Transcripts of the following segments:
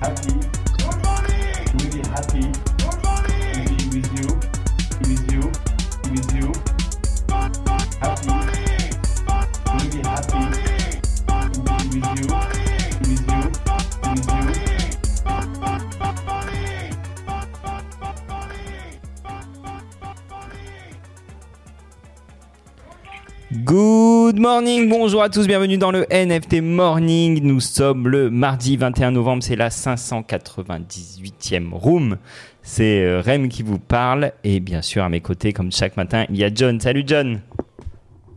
happy. Morning, bonjour à tous, bienvenue dans le NFT Morning. Nous sommes le mardi 21 novembre, c'est la 598e room. C'est euh, Rem qui vous parle et bien sûr à mes côtés, comme chaque matin, il y a John. Salut John.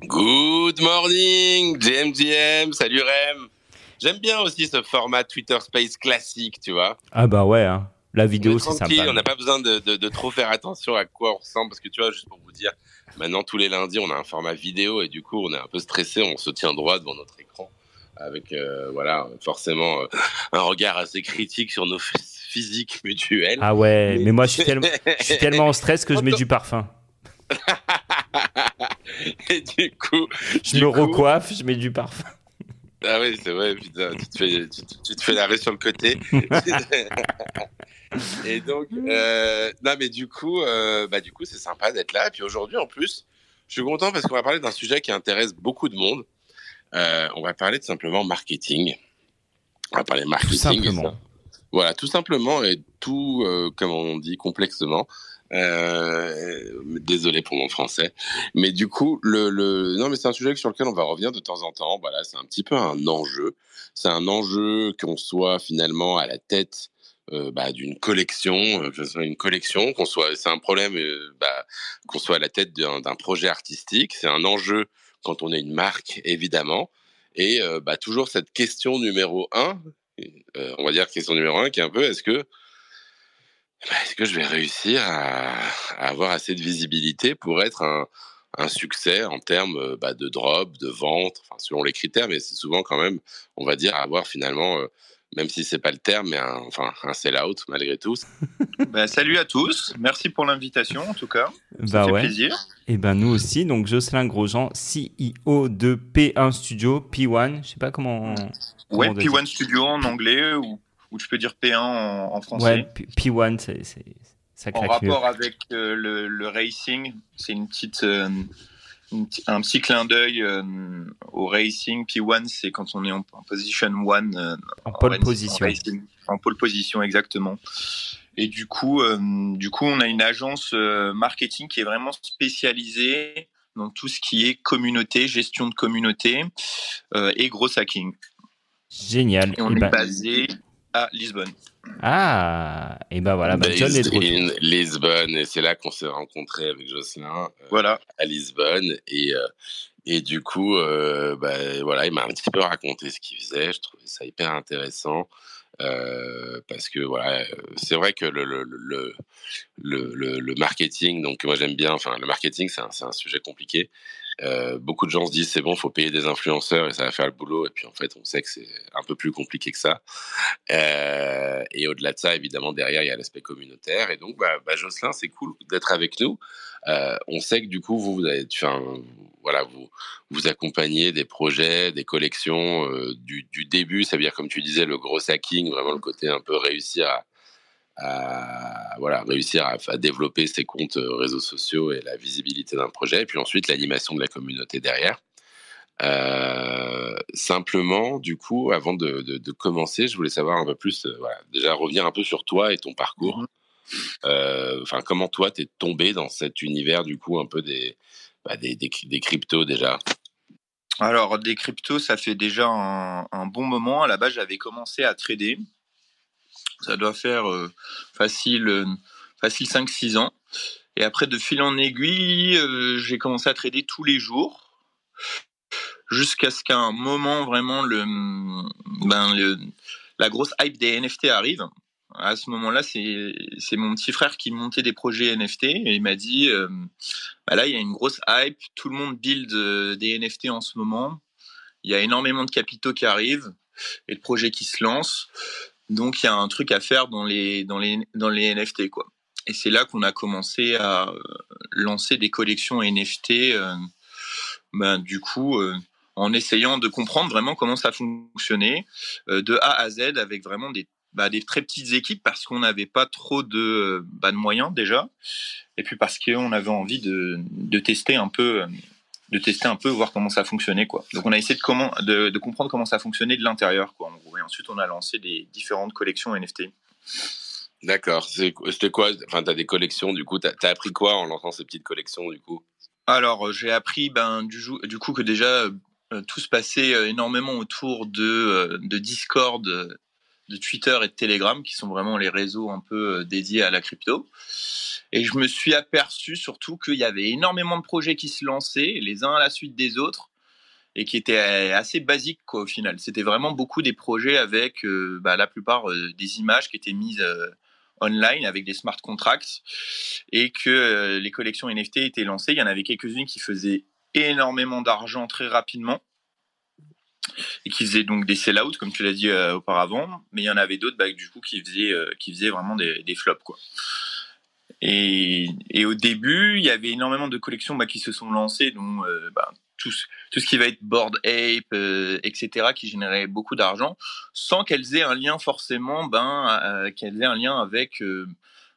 Good morning, JMGM, salut Rem. J'aime bien aussi ce format Twitter Space classique, tu vois. Ah bah ouais, hein. la vidéo est c'est sympa. on n'a pas besoin de, de- de trop faire attention à quoi on ressemble, parce que tu vois, juste pour vous dire, maintenant tous les lundis, on a un format vidéo et du coup, on est un peu stressé, on se tient droit devant notre écran, avec, euh, voilà, forcément, euh, un regard assez critique sur nos ph- physiques mutuelles. Ah ouais, mais moi je suis tellement, je suis tellement en stress que je mets du parfum. et du coup, Je Du me coup- recoiffe, je mets du parfum. Ah oui, c'est vrai, putain, tu te fais, tu, tu te fais l'arrêt sur le côté. et donc, euh, non, mais du coup, euh, bah, du coup, c'est sympa d'être là. Et puis aujourd'hui, en plus, je suis content parce qu'on va parler d'un sujet qui intéresse beaucoup de monde. Euh, on va parler de simplement marketing. On va parler marketing. Tout simplement. Voilà, tout simplement et tout, euh, comme on dit, complexement. Euh, désolé pour mon français, mais du coup, le, le... non, mais c'est un sujet sur lequel on va revenir de temps en temps. Voilà, c'est un petit peu un enjeu. C'est un enjeu qu'on soit finalement à la tête euh, bah, d'une collection, euh, que ce soit une collection, c'est un problème, euh, bah, qu'on soit à la tête d'un projet artistique. C'est un enjeu quand on est une marque, évidemment. Et bah, toujours cette question numéro un, on va dire question numéro un, qui est un peu, est-ce que est-ce que je vais réussir à, avoir assez de visibilité pour être un, succès en termes de drop, de vente, selon les critères, mais c'est souvent quand même, on va dire, avoir finalement, même si c'est pas le terme, mais un, enfin, un sell-out malgré tout. Bah, salut à tous, merci pour l'invitation en tout cas, ça Bah fait ouais. plaisir. Et ben nous aussi, donc Jocelyn Grosjean, CEO de P1 Studio, P1, je sais pas comment. Ouais, comment on doit P1 Studio en anglais ou, ou tu peux dire P1 en, en français. Ouais, P- P1, c'est, ça en claque mieux. rapport avec euh, le, le racing, c'est une petite, euh, un petit clin d'œil euh, au racing. P1, c'est quand on est en, en position 1. euh, En pole en- en position. racing. En pole position, exactement. Et du coup, euh, du coup, on a une agence marketing qui est vraiment spécialisée dans tout ce qui est communauté, gestion de communauté et gros hacking. Génial. Et on Et est ben- basé à Lisbonne. Ah, et ben voilà, bah, John est in Lisbonne, et c'est là qu'on s'est rencontrés avec Jocelyn. euh, Voilà. à Lisbonne et euh, et du coup euh, bah, voilà il m'a un petit peu raconté ce qu'il faisait je trouvais ça hyper intéressant euh, parce que voilà euh, c'est vrai que le le, le marketing donc moi j'aime bien enfin le marketing c'est un un sujet compliqué. Euh, beaucoup de gens se disent c'est bon faut payer des influenceurs et ça va faire le boulot. Et puis en fait on sait que c'est un peu plus compliqué que ça. Et au-delà de ça évidemment derrière il y a l'aspect communautaire. Et donc bah, bah Jocelyn c'est cool d'être avec nous euh, on sait que du coup, vous, vous avez, enfin, voilà, vous, vous accompagnez des projets, des collections euh, du, du début. Ça veut dire, comme tu disais, le gros hacking, vraiment le côté un peu réussir à, à, voilà, réussir à, à développer ses comptes euh, réseaux sociaux et la visibilité d'un projet. Et puis ensuite, l'animation de la communauté derrière. Euh, simplement, du coup, avant de, de, de commencer, je voulais savoir un peu plus, euh, voilà, déjà revenir un peu sur toi et ton parcours. Euh, Enfin, comment toi t'es tombé dans cet univers du coup un peu des bah, des, cryptos déjà? Alors, des cryptos, ça fait déjà un, bon moment. À la base, j'avais commencé à trader. Ça doit faire euh, facile, euh, facile 5-6 ans. Et après, de fil en aiguille, j'ai commencé à trader tous les jours. Jusqu'à ce qu'à un moment, vraiment, le, ben, le- la grosse hype des NFT arrive. À ce moment-là, c'est mon petit frère qui montait des projets NFT et il m'a dit euh, bah là, il y a une grosse hype, tout le monde build euh, des NFT en ce moment. Il y a énormément de capitaux qui arrivent et de projets qui se lancent. Donc, il y a un truc à faire dans les, NFT. Et c'est là qu'on a commencé à euh, lancer des collections NFT, ben, du coup, en essayant de comprendre vraiment comment ça fonctionnait, de A à Z, avec vraiment des bah, des très petites équipes parce qu'on n'avait pas trop de, bah, de moyens déjà, et puis parce qu'on avait envie de, de, tester un peu, de tester un peu, voir comment ça fonctionnait quoi. Donc on a essayé de, comment, de, de comprendre comment ça fonctionnait de l'intérieur quoi. En gros. Et ensuite on a lancé des différentes collections NFT. D'accord. C'était quoi Enfin, tu as des collections, du coup. Tu as, appris quoi en lançant ces petites collections, du coup? Alors, j'ai appris ben, du, du, coup que déjà, euh, tout se passait euh, énormément autour de, euh, de Discord, de Twitter et de Telegram, qui sont vraiment les réseaux un peu dédiés à la crypto. Et je me suis aperçu surtout qu'il y avait énormément de projets qui se lançaient, les uns à la suite des autres, et qui étaient assez basiques quoi, au final. C'était vraiment beaucoup des projets avec bah, la plupart des images qui étaient mises online avec des smart contracts et que les collections NFT étaient lancées. Il y en avait quelques-unes qui faisaient énormément d'argent très rapidement et qui faisaient donc des sell-out comme tu l'as dit euh, auparavant, mais il y en avait d'autres bah, du coup qui faisaient euh, vraiment des, flops quoi. Et, au début, il y avait énormément de collections bah, qui se sont lancées, dont euh, bah, tout, tout, ce qui va être board ape, etc., qui générait beaucoup d'argent, sans qu'elles aient un lien forcément, ben, qu'elles aient un lien avec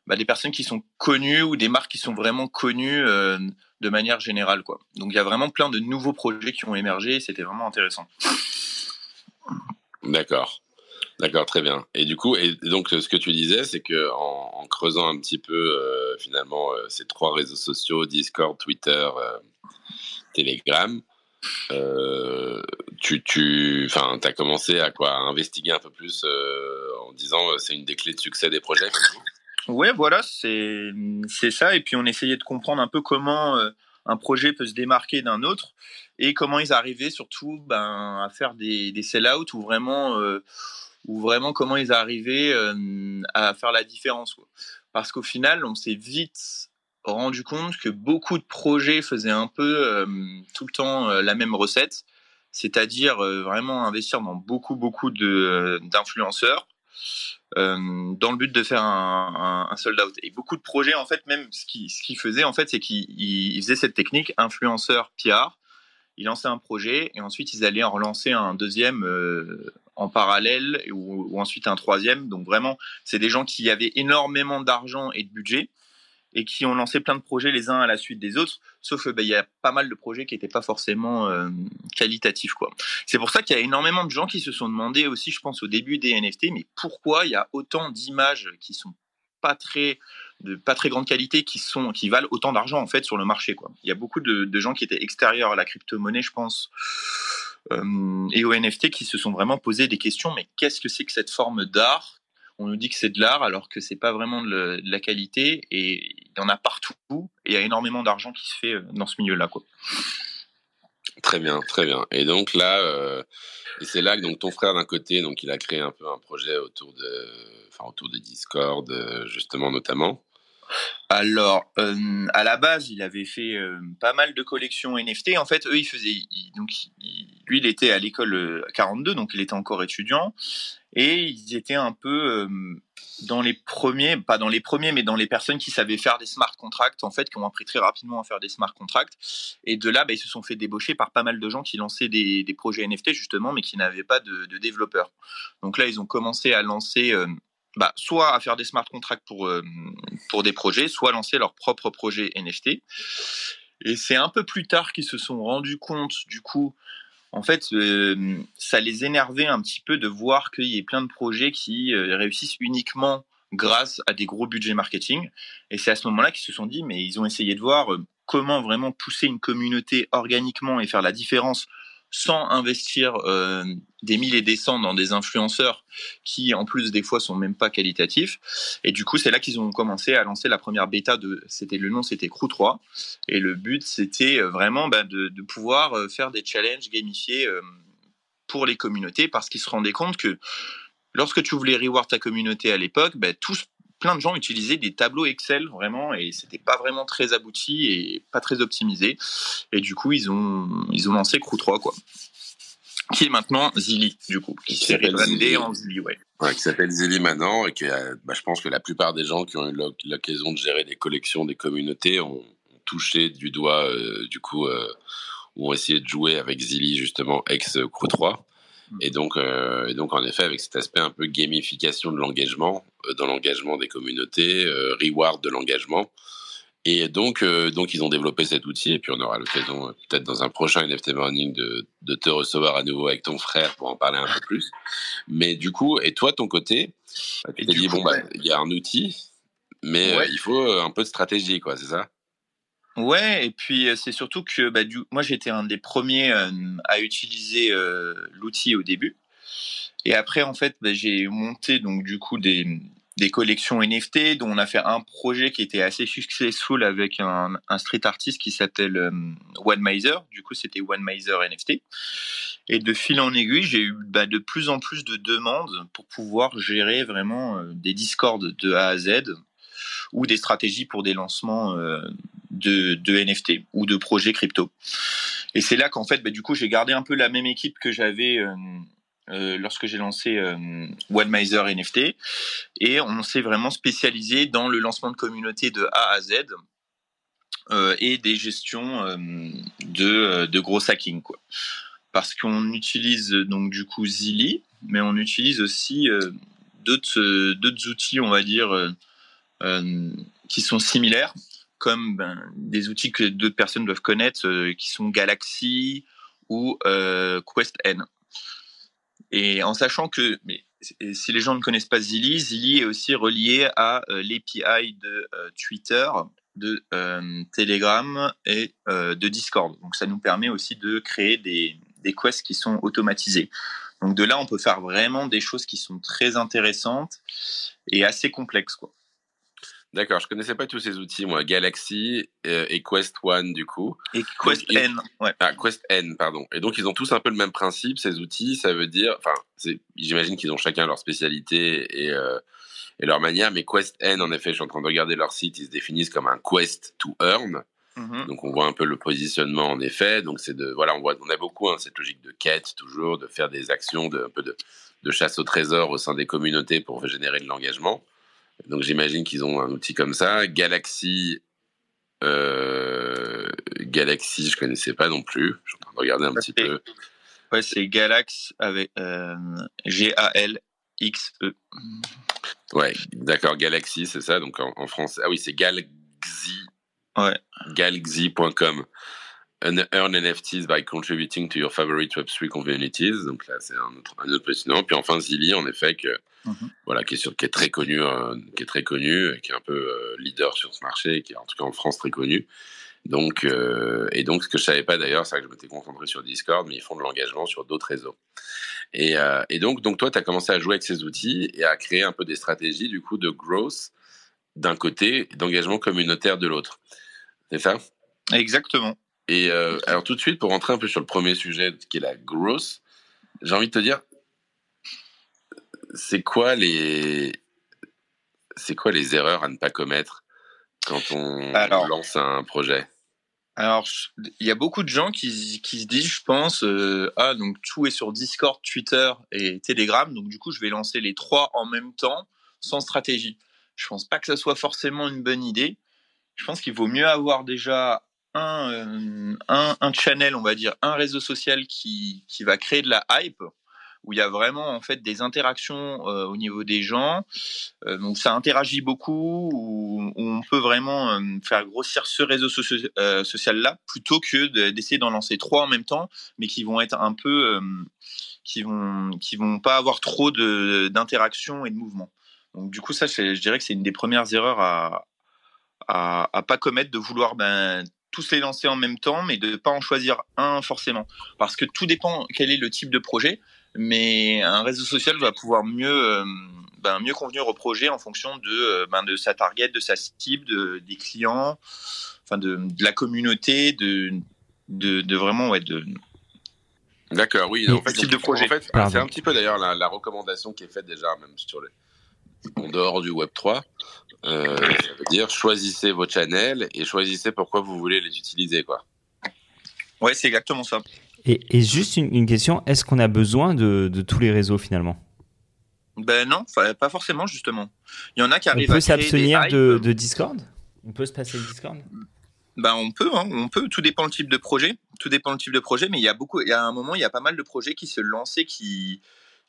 bah, des personnes qui sont connues ou des marques qui sont vraiment connues de manière générale. Quoi. Donc il y a vraiment plein de nouveaux projets qui ont émergé c'était vraiment intéressant. D'accord. D'accord, très bien. Et du coup, et donc ce que tu disais, c'est que en, creusant un petit peu euh, finalement euh, ces trois réseaux sociaux, Discord, Twitter, euh, Telegram, tu, tu, enfin, as commencé à quoi, investiguer un peu plus en disant c'est une des clés de succès des projets. Ouais, voilà, c'est ça. Et puis on essayait de comprendre un peu comment euh, un projet peut se démarquer d'un autre et comment ils arrivaient surtout ben, à faire des, des sell-out ou vraiment euh, ou vraiment comment ils arrivaient euh, à faire la différence. Parce qu'au final, on s'est vite rendu compte que beaucoup de projets faisaient un peu tout le temps la même recette, c'est-à-dire vraiment investir dans beaucoup beaucoup d'influenceurs dans le but de faire un, sold out. Et beaucoup de projets, en fait, même ce qu'ils faisaient, en fait, c'est qu'ils faisaient cette technique influenceur PR. Ils lançaient un projet et ensuite ils allaient en relancer un deuxième euh, en parallèle ou, ensuite un troisième. Donc vraiment, c'est des gens qui avaient énormément d'argent et de budget et qui ont lancé plein de projets les uns à la suite des autres. Sauf qu'il bah, y a pas mal de projets qui n'étaient pas forcément euh, qualitatifs. C'est pour ça qu'il y a énormément de gens qui se sont demandé aussi, je pense, au début des NFT, mais pourquoi il y a autant d'images qui sont pas très de pas très grande qualité qui sont qui valent autant d'argent en fait sur le marché quoi. Il y a beaucoup de, de gens qui étaient extérieurs à la crypto-monnaie, je pense, euh, et aux NFT qui se sont vraiment posé des questions. Mais qu'est-ce que c'est que cette forme d'art on nous dit que c'est de l'art alors que c'est pas vraiment de, la qualité et il y en a partout et il y a énormément d'argent qui se fait euh, dans ce milieu-là. Quoi. Très bien, très bien. Et donc là, euh, c'est là que donc ton frère d'un côté, donc il a créé un peu un projet autour de, enfin autour de Discord euh, justement notamment. Alors, euh, à la base, il avait fait euh, pas mal de collections NFT. En fait, eux, ils faisaient, donc, lui, il était à l'école 42, donc il était encore étudiant, et ils étaient un peu euh, dans les premiers, pas dans les premiers, mais dans les personnes qui savaient faire des smart contracts, en fait, qui ont appris très rapidement à faire des smart contracts. Et de là, bah, ils se sont fait débaucher par pas mal de gens qui lançaient des, des projets NFT justement, mais qui n'avaient pas de, de, développeurs. Donc là, ils ont commencé à lancer bah, soit à faire des smart contracts pour, euh, pour des projets, soit lancer leur propre projet NFT. Et c'est un peu plus tard qu'ils se sont rendus compte, du coup, en fait, euh, ça les énervait un petit peu de voir qu'il y ait plein de projets qui euh, réussissent uniquement grâce à des gros budgets marketing. Et c'est à ce moment-là qu'ils se sont dit, mais ils ont essayé de voir comment vraiment pousser une communauté organiquement et faire la différence sans investir euh, des milliers et des cents dans des influenceurs qui, en plus, des fois, sont même pas qualitatifs. Et du coup, c'est là qu'ils ont commencé à lancer la première bêta de, c'était le nom, c'était Crew 3. Et le but, c'était euh, vraiment bah, de, pouvoir euh, faire des challenges gamifiés pour les communautés parce qu'ils se rendaient compte que lorsque tu voulais reward ta communauté à l'époque, bah, tous plein de gens utilisaient des tableaux Excel vraiment et c'était pas vraiment très abouti et pas très optimisé. Et du coup, ils ont, ils ont lancé Crew 3, quoi. Qui est maintenant Zilly, du coup, qui s'est rebrandé en Zilly, ouais. ouais. qui s'appelle Zilly maintenant et qui, bah, je pense que la plupart des gens qui ont eu l'occasion de gérer des collections, des communautés ont, touché du doigt, euh, du coup, euh, ou ont essayé de jouer avec Zilly, justement, ex Crew 3. Et donc, euh, et donc, en effet, avec cet aspect un peu gamification de l'engagement, euh, dans l'engagement des communautés, euh, reward de l'engagement. Et donc, euh, donc, ils ont développé cet outil. Et puis, on aura l'occasion, peut-être dans un prochain NFT Morning, de, de te recevoir à nouveau avec ton frère pour en parler un peu plus. Mais du coup, et toi, ton côté, tu Et t'es dit, coup, bon, bah, il y a un outil, mais Ouais. il faut un peu de stratégie, quoi, c'est ça? Ouais, et puis c'est surtout que bah, du, moi j'étais un des premiers à utiliser l'outil au début. Et après, en fait, bah, j'ai monté donc du coup des, des collections NFT dont on a fait un projet qui était assez successful avec un, street artist qui s'appelle euh. Du coup, c'était One Miser NFT. Et de fil en aiguille, j'ai eu bah, de plus en plus de demandes pour pouvoir gérer vraiment des discords de A à Z ou des stratégies pour des lancements euh, de, NFT ou de projets crypto. Et c'est là qu'en fait, bah, du coup, j'ai gardé un peu la même équipe que j'avais euh, euh, lorsque j'ai lancé euh, One Miser NFT. Et on s'est vraiment spécialisé dans le lancement de communautés de A à Z et des gestions de, gros hacking. Quoi. Parce qu'on utilise donc du coup Zilli, mais on utilise aussi d'autres outils, on va dire, qui sont similaires, comme ben, des outils que d'autres personnes doivent connaître, euh, qui sont Galaxy ou euh, Quest N. Et en sachant que, mais si les gens ne connaissent pas Zilli, Zilli est aussi relié à euh, l'API de euh, Twitter, de euh, Telegram et euh, de Discord. Donc ça nous permet aussi de créer des, des quests qui sont automatisés. Donc de là, on peut faire vraiment des choses qui sont très intéressantes et assez complexes. Quoi. D'accord, je connaissais pas tous ces outils, moi. Galaxy euh, et Quest One, du coup. Et Quest Donc, N, ouais. Ah, Quest N, pardon. Et donc, ils ont tous un peu le même principe, ces outils. Ça veut dire, enfin, j'imagine qu'ils ont chacun leur spécialité et, euh, et leur manière. Mais Quest N, en effet, je suis en train de regarder leur site, ils se définissent comme un quest to earn. Mhm. Donc, on voit un peu le positionnement, en effet. Donc, c'est de, voilà, on voit, on a beaucoup hein, cette logique de quête, toujours, de faire des actions, de, un peu de, de chasse au trésor au sein des communautés pour générer de l'engagement. Donc, j'imagine qu'ils ont un outil comme ça. Galaxy, euh, Galaxy, je connaissais pas non plus. Je suis en train de regarder un Ça petit fait- peu. Ouais, c'est Galax avec euh, G-A-L-X-E. Ouais, d'accord, Galaxy, c'est ça. Donc en, en français, ah oui, c'est Galaxy. Ouais. Galaxy.com. Earn earn NFTs by contributing to your favorite Web3 communities. Donc là, c'est un autre, un autre positionnement. Puis enfin, Zilli, en effet, que, Mhm. voilà, qui est, sur, qui est très connu, euh, qui est très connu, qui est un peu euh, leader sur ce marché, qui est en tout cas en France très connu. Donc, euh, et donc, ce que je savais pas d'ailleurs, c'est que je m'étais concentré sur Discord, mais ils font de l'engagement sur d'autres réseaux. Et, euh, et donc, donc, toi, tu as commencé à jouer avec ces outils et à créer un peu des stratégies, du coup, de growth d'un côté, d'engagement communautaire de l'autre. C'est ça? Exactement. Et euh, alors, tout de suite, pour rentrer un peu sur le premier sujet, qui est la growth, j'ai envie de te dire, c'est quoi les, c'est quoi les erreurs à ne pas commettre quand on Alors. lance un projet? Alors, il y a beaucoup de gens qui, qui se disent, je pense, euh, ah, donc tout est sur Discord, Twitter et Telegram, donc du coup, je vais lancer les trois en même temps, sans stratégie. Je pense pas que ça soit forcément une bonne idée. Je pense qu'il vaut mieux avoir déjà un, euh, un, un channel, on va dire, un réseau social qui, qui va créer de la hype, où il y a vraiment en fait des interactions euh, au niveau des gens, euh, donc ça interagit beaucoup, où, où on peut vraiment euh, faire grossir ce réseau euh, social-là, plutôt que de- d'essayer d'en lancer trois en même temps, mais qui vont être un peu, qui vont, qui vont pas avoir trop de d'interaction et de mouvement. Donc du coup ça, je dirais que c'est une des premières erreurs à, à, à pas commettre, de vouloir ben, tous les lancer en même temps, mais de pas en choisir un forcément, parce que tout dépend quel est le type de projet mais un réseau social va pouvoir mieux, euh, ben, mieux convenir au projet en fonction de, euh, ben, de sa target, de sa cible, de, des clients, enfin de, de la communauté, de, de, de vraiment ouais, de, D'accord, oui. En fait, type de projet. en fait, c'est un petit peu d'ailleurs la, la recommandation qui est faite déjà, même sur le, en dehors du Web 3. Euh, ça veut dire choisissez vos channels et choisissez pourquoi vous voulez les utiliser, quoi. ouais c'est exactement ça. Et, et juste une, une question, est-ce qu'on a besoin de, de tous les réseaux finalement? Ben non, pas forcément justement. Il y en a qui On arrivent peut à créer des s'abstenir de Discord? On peut se passer de Discord? Ben on peut, hein, on peut. Tout dépend le type de projet. Tout dépend le type de projet, mais il y a beaucoup. Il y a un moment, il y a pas mal de projets qui se lançaient, qui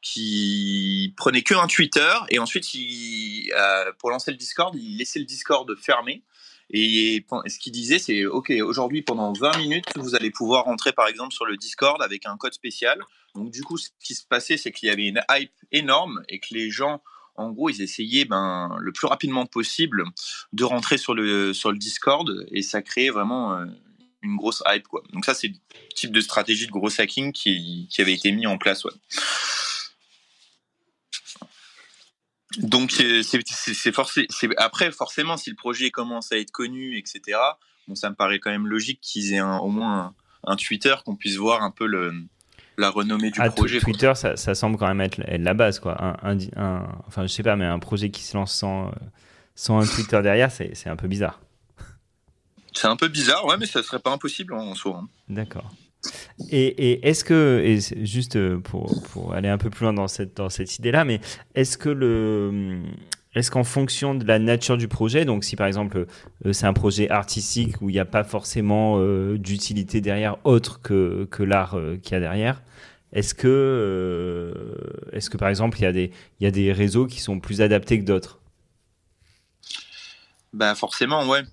qui prenaient que un Twitter et ensuite euh, pour lancer le Discord, il laissait le Discord fermé. Et ce qu'il disait, c'est OK, aujourd'hui, pendant 20 minutes, vous allez pouvoir rentrer par exemple sur le Discord avec un code spécial. Donc, du coup, ce qui se passait, c'est qu'il y avait une hype énorme et que les gens en gros, ils essayaient ben, le plus rapidement possible de rentrer sur le, sur le Discord et ça créait vraiment euh, une grosse hype. Quoi. Donc ça, c'est le type de stratégie de gros hacking qui, qui avait été mis en place. Donc c'est forcé. Après, forcément, si le projet commence à être connu, etc. Bon, ça me paraît quand même logique qu'ils aient au moins un Twitter qu'on puisse voir un peu le, la renommée du ah, projet. Twitter, ça, ça, semble quand même être, la base, quoi. Un, un, enfin, je sais pas, mais un projet qui se lance sans, sans un Twitter derrière, c'est un peu bizarre. C'est un peu bizarre, ouais, mais ça serait pas impossible en soi. Hein. D'accord. Et, est-ce que, et juste pour, pour, aller un peu plus loin dans cette, dans cette idée-là, mais est-ce que le, est-ce qu'en fonction de la nature du projet, donc si par exemple euh, c'est un projet artistique où il n'y a pas forcément euh, d'utilité derrière autre que, que l'art euh, qu'il y a derrière, est-ce que, est-ce que par exemple il y, il y a des réseaux qui sont plus adaptés que d'autres? Bah forcément, ouais.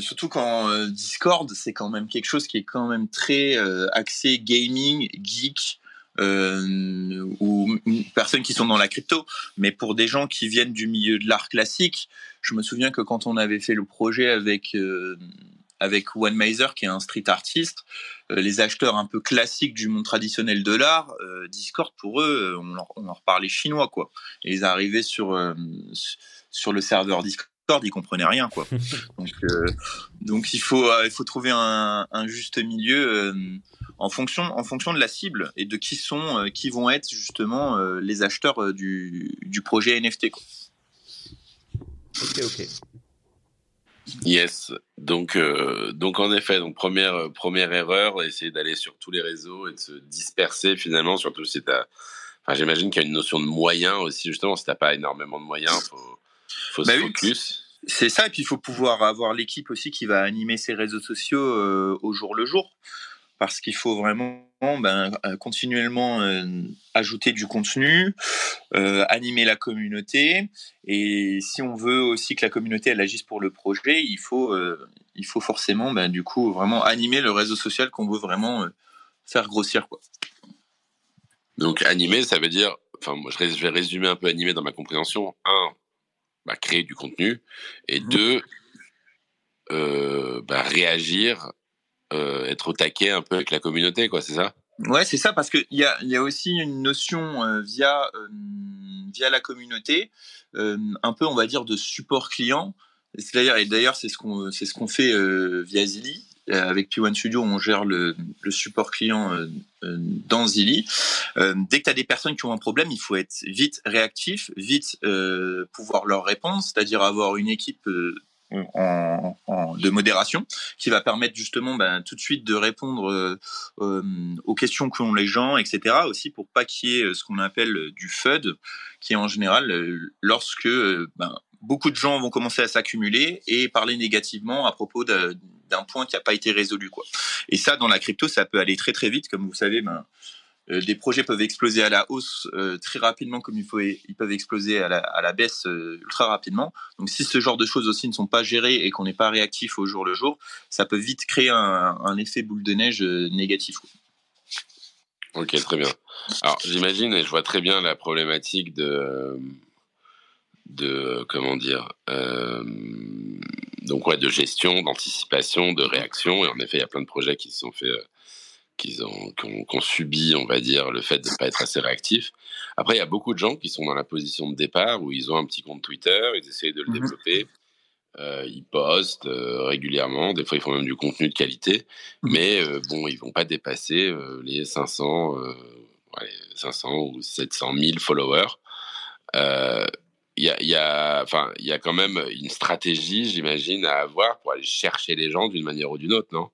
surtout quand Discord, c'est quand même quelque chose qui est quand même très axé gaming, geek, euh, ou personnes qui sont dans la crypto, mais pour des gens qui viennent du milieu de l'art classique, je me souviens que quand on avait fait le projet avec euh, avec One qui est un street artiste, euh, les acheteurs un peu classiques du monde traditionnel de l'art, euh, Discord pour eux, on leur, on leur, parlait chinois quoi. Et ils arrivaient sur sur le serveur Discord ils comprenaient rien quoi. Donc donc il faut il faut trouver un, un juste milieu en fonction, en fonction de la cible et de qui sont, euh, qui vont être justement euh, les acheteurs euh, du, du, projet NFT. Quoi. Ok, ok. Yes. Donc, donc en effet, donc première première erreur, essayer d'aller sur tous les réseaux et de se disperser finalement, surtout si t'as. Enfin, j'imagine qu'il y a une notion de moyens aussi justement. Si t'as pas énormément de moyens, faut faut se bah focus. c'est ça, et puis il faut pouvoir avoir l'équipe aussi qui va animer ses réseaux sociaux au jour le jour parce qu'il faut vraiment ben, euh, continuellement euh, ajouter du contenu, euh, animer la communauté. Et si on veut aussi que la communauté elle agisse pour le projet, il faut, il faut forcément ben, du coup vraiment animer le réseau social qu'on veut vraiment faire grossir. Quoi. Donc animer, ça veut dire, enfin moi je vais résumer un peu animer dans ma compréhension. Un, bah, créer du contenu, et mmh. deux, bah, réagir euh, être au taquet un peu avec la communauté, quoi, c'est ça? Ouais, c'est ça, parce qu'il y a, y a aussi une notion euh, via, euh, via la communauté, un peu, on va dire, de support client. C'est-à-dire, et d'ailleurs, c'est ce qu'on c'est ce qu'on fait via Zilly. Avec P1 Studio, on gère le, le support client dans Zilly. dès que tu as des personnes qui ont un problème, il faut être vite réactif, vite pouvoir leur répondre, c'est-à-dire avoir une équipe en, en, de modération qui va permettre justement ben, tout de suite de répondre euh, euh aux questions qu'ont les gens, etc. Aussi pour pas qu'il y ait euh, ce qu'on appelle du FUD, qui est en général euh, lorsque ben, beaucoup de gens vont commencer à s'accumuler et parler négativement à propos d'un point qui n'a pas été résolu. Quoi. Et ça, dans la crypto, ça peut aller très très vite, comme vous savez. Ben, euh, des projets peuvent exploser à la hausse euh, très rapidement comme il faut, ils peuvent exploser à la, baisse euh, ultra rapidement. Donc si ce genre de choses aussi ne sont pas gérées et qu'on n'est pas réactif au jour le jour, ça peut vite créer un effet boule de neige négatif. Ok, très bien. Alors j'imagine et je vois très bien la problématique de de comment dire donc ouais de gestion, d'anticipation, de réaction. Et en effet il y a plein de projets qui se sont faits qu'ils ont, qu'on subi, on va dire, le fait de ne pas être assez réactif. Après, il y a beaucoup de gens qui sont dans la position de départ où ils ont un petit compte Twitter, ils essayent de le mmh développer, euh, ils postent euh, régulièrement, des fois ils font même du contenu de qualité, mmh mais euh, bon, ils vont pas dépasser euh, les 500, ouais, 500 ou 700 000 followers. Il y a, y, a, enfin, y a quand même une stratégie, j'imagine, à avoir pour aller chercher les gens d'une manière ou d'une autre, non?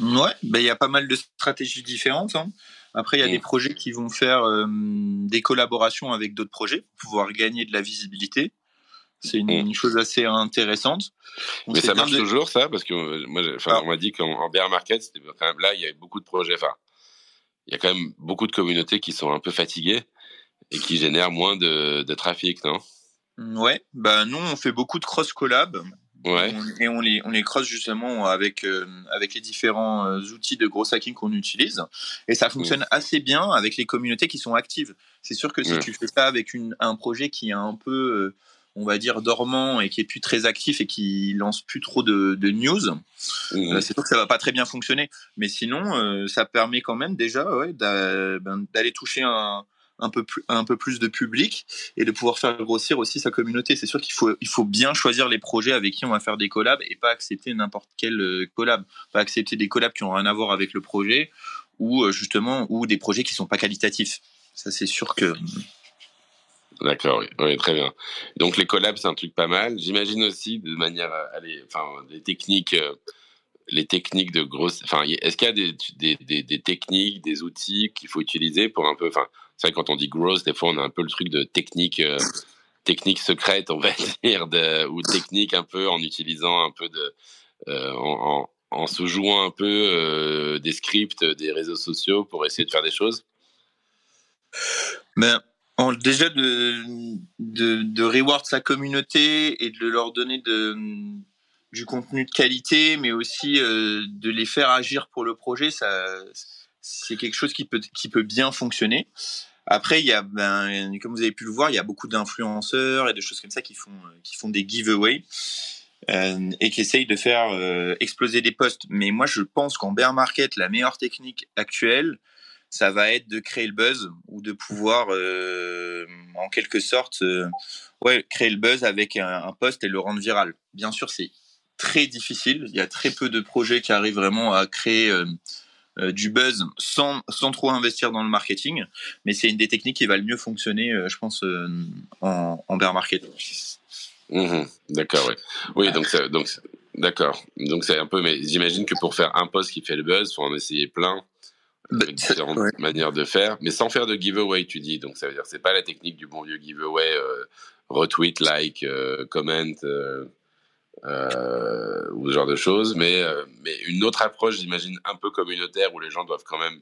Ouais, ben il y a pas mal de stratégies différentes. Hein. Après, il y a des projets qui vont faire euh, des collaborations avec d'autres projets pour pouvoir gagner de la visibilité. C'est une, Mm. chose assez intéressante. On Mais ça marche de- toujours, ça? Parce que euh, moi, Ah. on m'a dit qu'en en bear market, quand même là, il y avait beaucoup de projets. Enfin, il y a quand même beaucoup de communautés qui sont un peu fatiguées et qui génèrent moins de, de trafic, non? Ouais, bah nous on fait beaucoup de cross collab Ouais. Et on les on les cross justement avec euh, avec les différents euh, outils de gros hacking qu'on utilise et ça fonctionne assez bien avec les communautés qui sont actives. C'est sûr que si Ouais. tu fais ça avec une, un projet qui est un peu euh, on va dire dormant et qui est plus très actif et qui lance plus trop de, de news, Mhm. euh, c'est sûr que ça va pas très bien fonctionner. Mais sinon, ça permet quand même déjà ouais, ben, d'aller toucher un, un, peu plus, un peu plus de public et de pouvoir faire grossir aussi sa communauté. C'est sûr qu'il faut, il faut bien choisir les projets avec qui on va faire des collabs et pas accepter n'importe quel euh, collab. Pas accepter des collabs qui ont rien à voir avec le projet ou euh, justement ou des projets qui sont pas qualitatifs. Ça, c'est sûr que. D'accord, oui. Très bien. Donc les collabs, c'est un truc pas mal. J'imagine aussi de manière, à aller, enfin, les techniques, euh, les techniques de grosses. Enfin, est-ce qu'il y a des, des, des, des techniques, des outils qu'il faut utiliser pour un peu. Enfin, c'est vrai quand on dit gross, des fois on a un peu le truc de technique, euh, technique secrète, on va dire, ou technique un peu en utilisant un peu de, euh, en, en, se jouant un peu euh, des scripts, des réseaux sociaux pour essayer de faire des choses. Ben, en- déjà de, de, de reward sa communauté et de leur donner du contenu de qualité, mais aussi de les faire agir pour le projet, ça, c'est quelque chose qui peut, qui peut bien fonctionner. Après, il y a, ben, comme vous avez pu le voir, il y a beaucoup d'influenceurs et de choses comme ça qui font, qui font des giveaways euh, et qui essayent de faire euh, exploser des posts. Mais moi, je pense qu'en bear market, la meilleure technique actuelle, ça va être de créer le buzz ou de pouvoir, euh, en quelque sorte, euh, ouais, créer le buzz avec un, un post et le rendre viral. Bien sûr, c'est très difficile. Il y a très peu de projets qui arrivent vraiment à créer euh, euh, du buzz sans, sans trop investir dans le marketing. Mais c'est une des techniques qui va le mieux fonctionner, euh, je pense, euh, en, en bear market. Mhm, D'accord, oui. Oui, donc, ça- donc d'accord. Donc c'est un peu, mais j'imagine que pour faire un post qui fait le buzz, faut en essayer plein. Bah, c'est- différentes ouais. manières de faire, mais sans faire de giveaway, tu dis. Donc ça veut dire c'est pas la technique du bon vieux giveaway, euh, retweet, like, euh, comment, euh, euh, ou ce genre de choses, mais, euh, mais une autre approche, j'imagine, un peu communautaire où les gens doivent quand même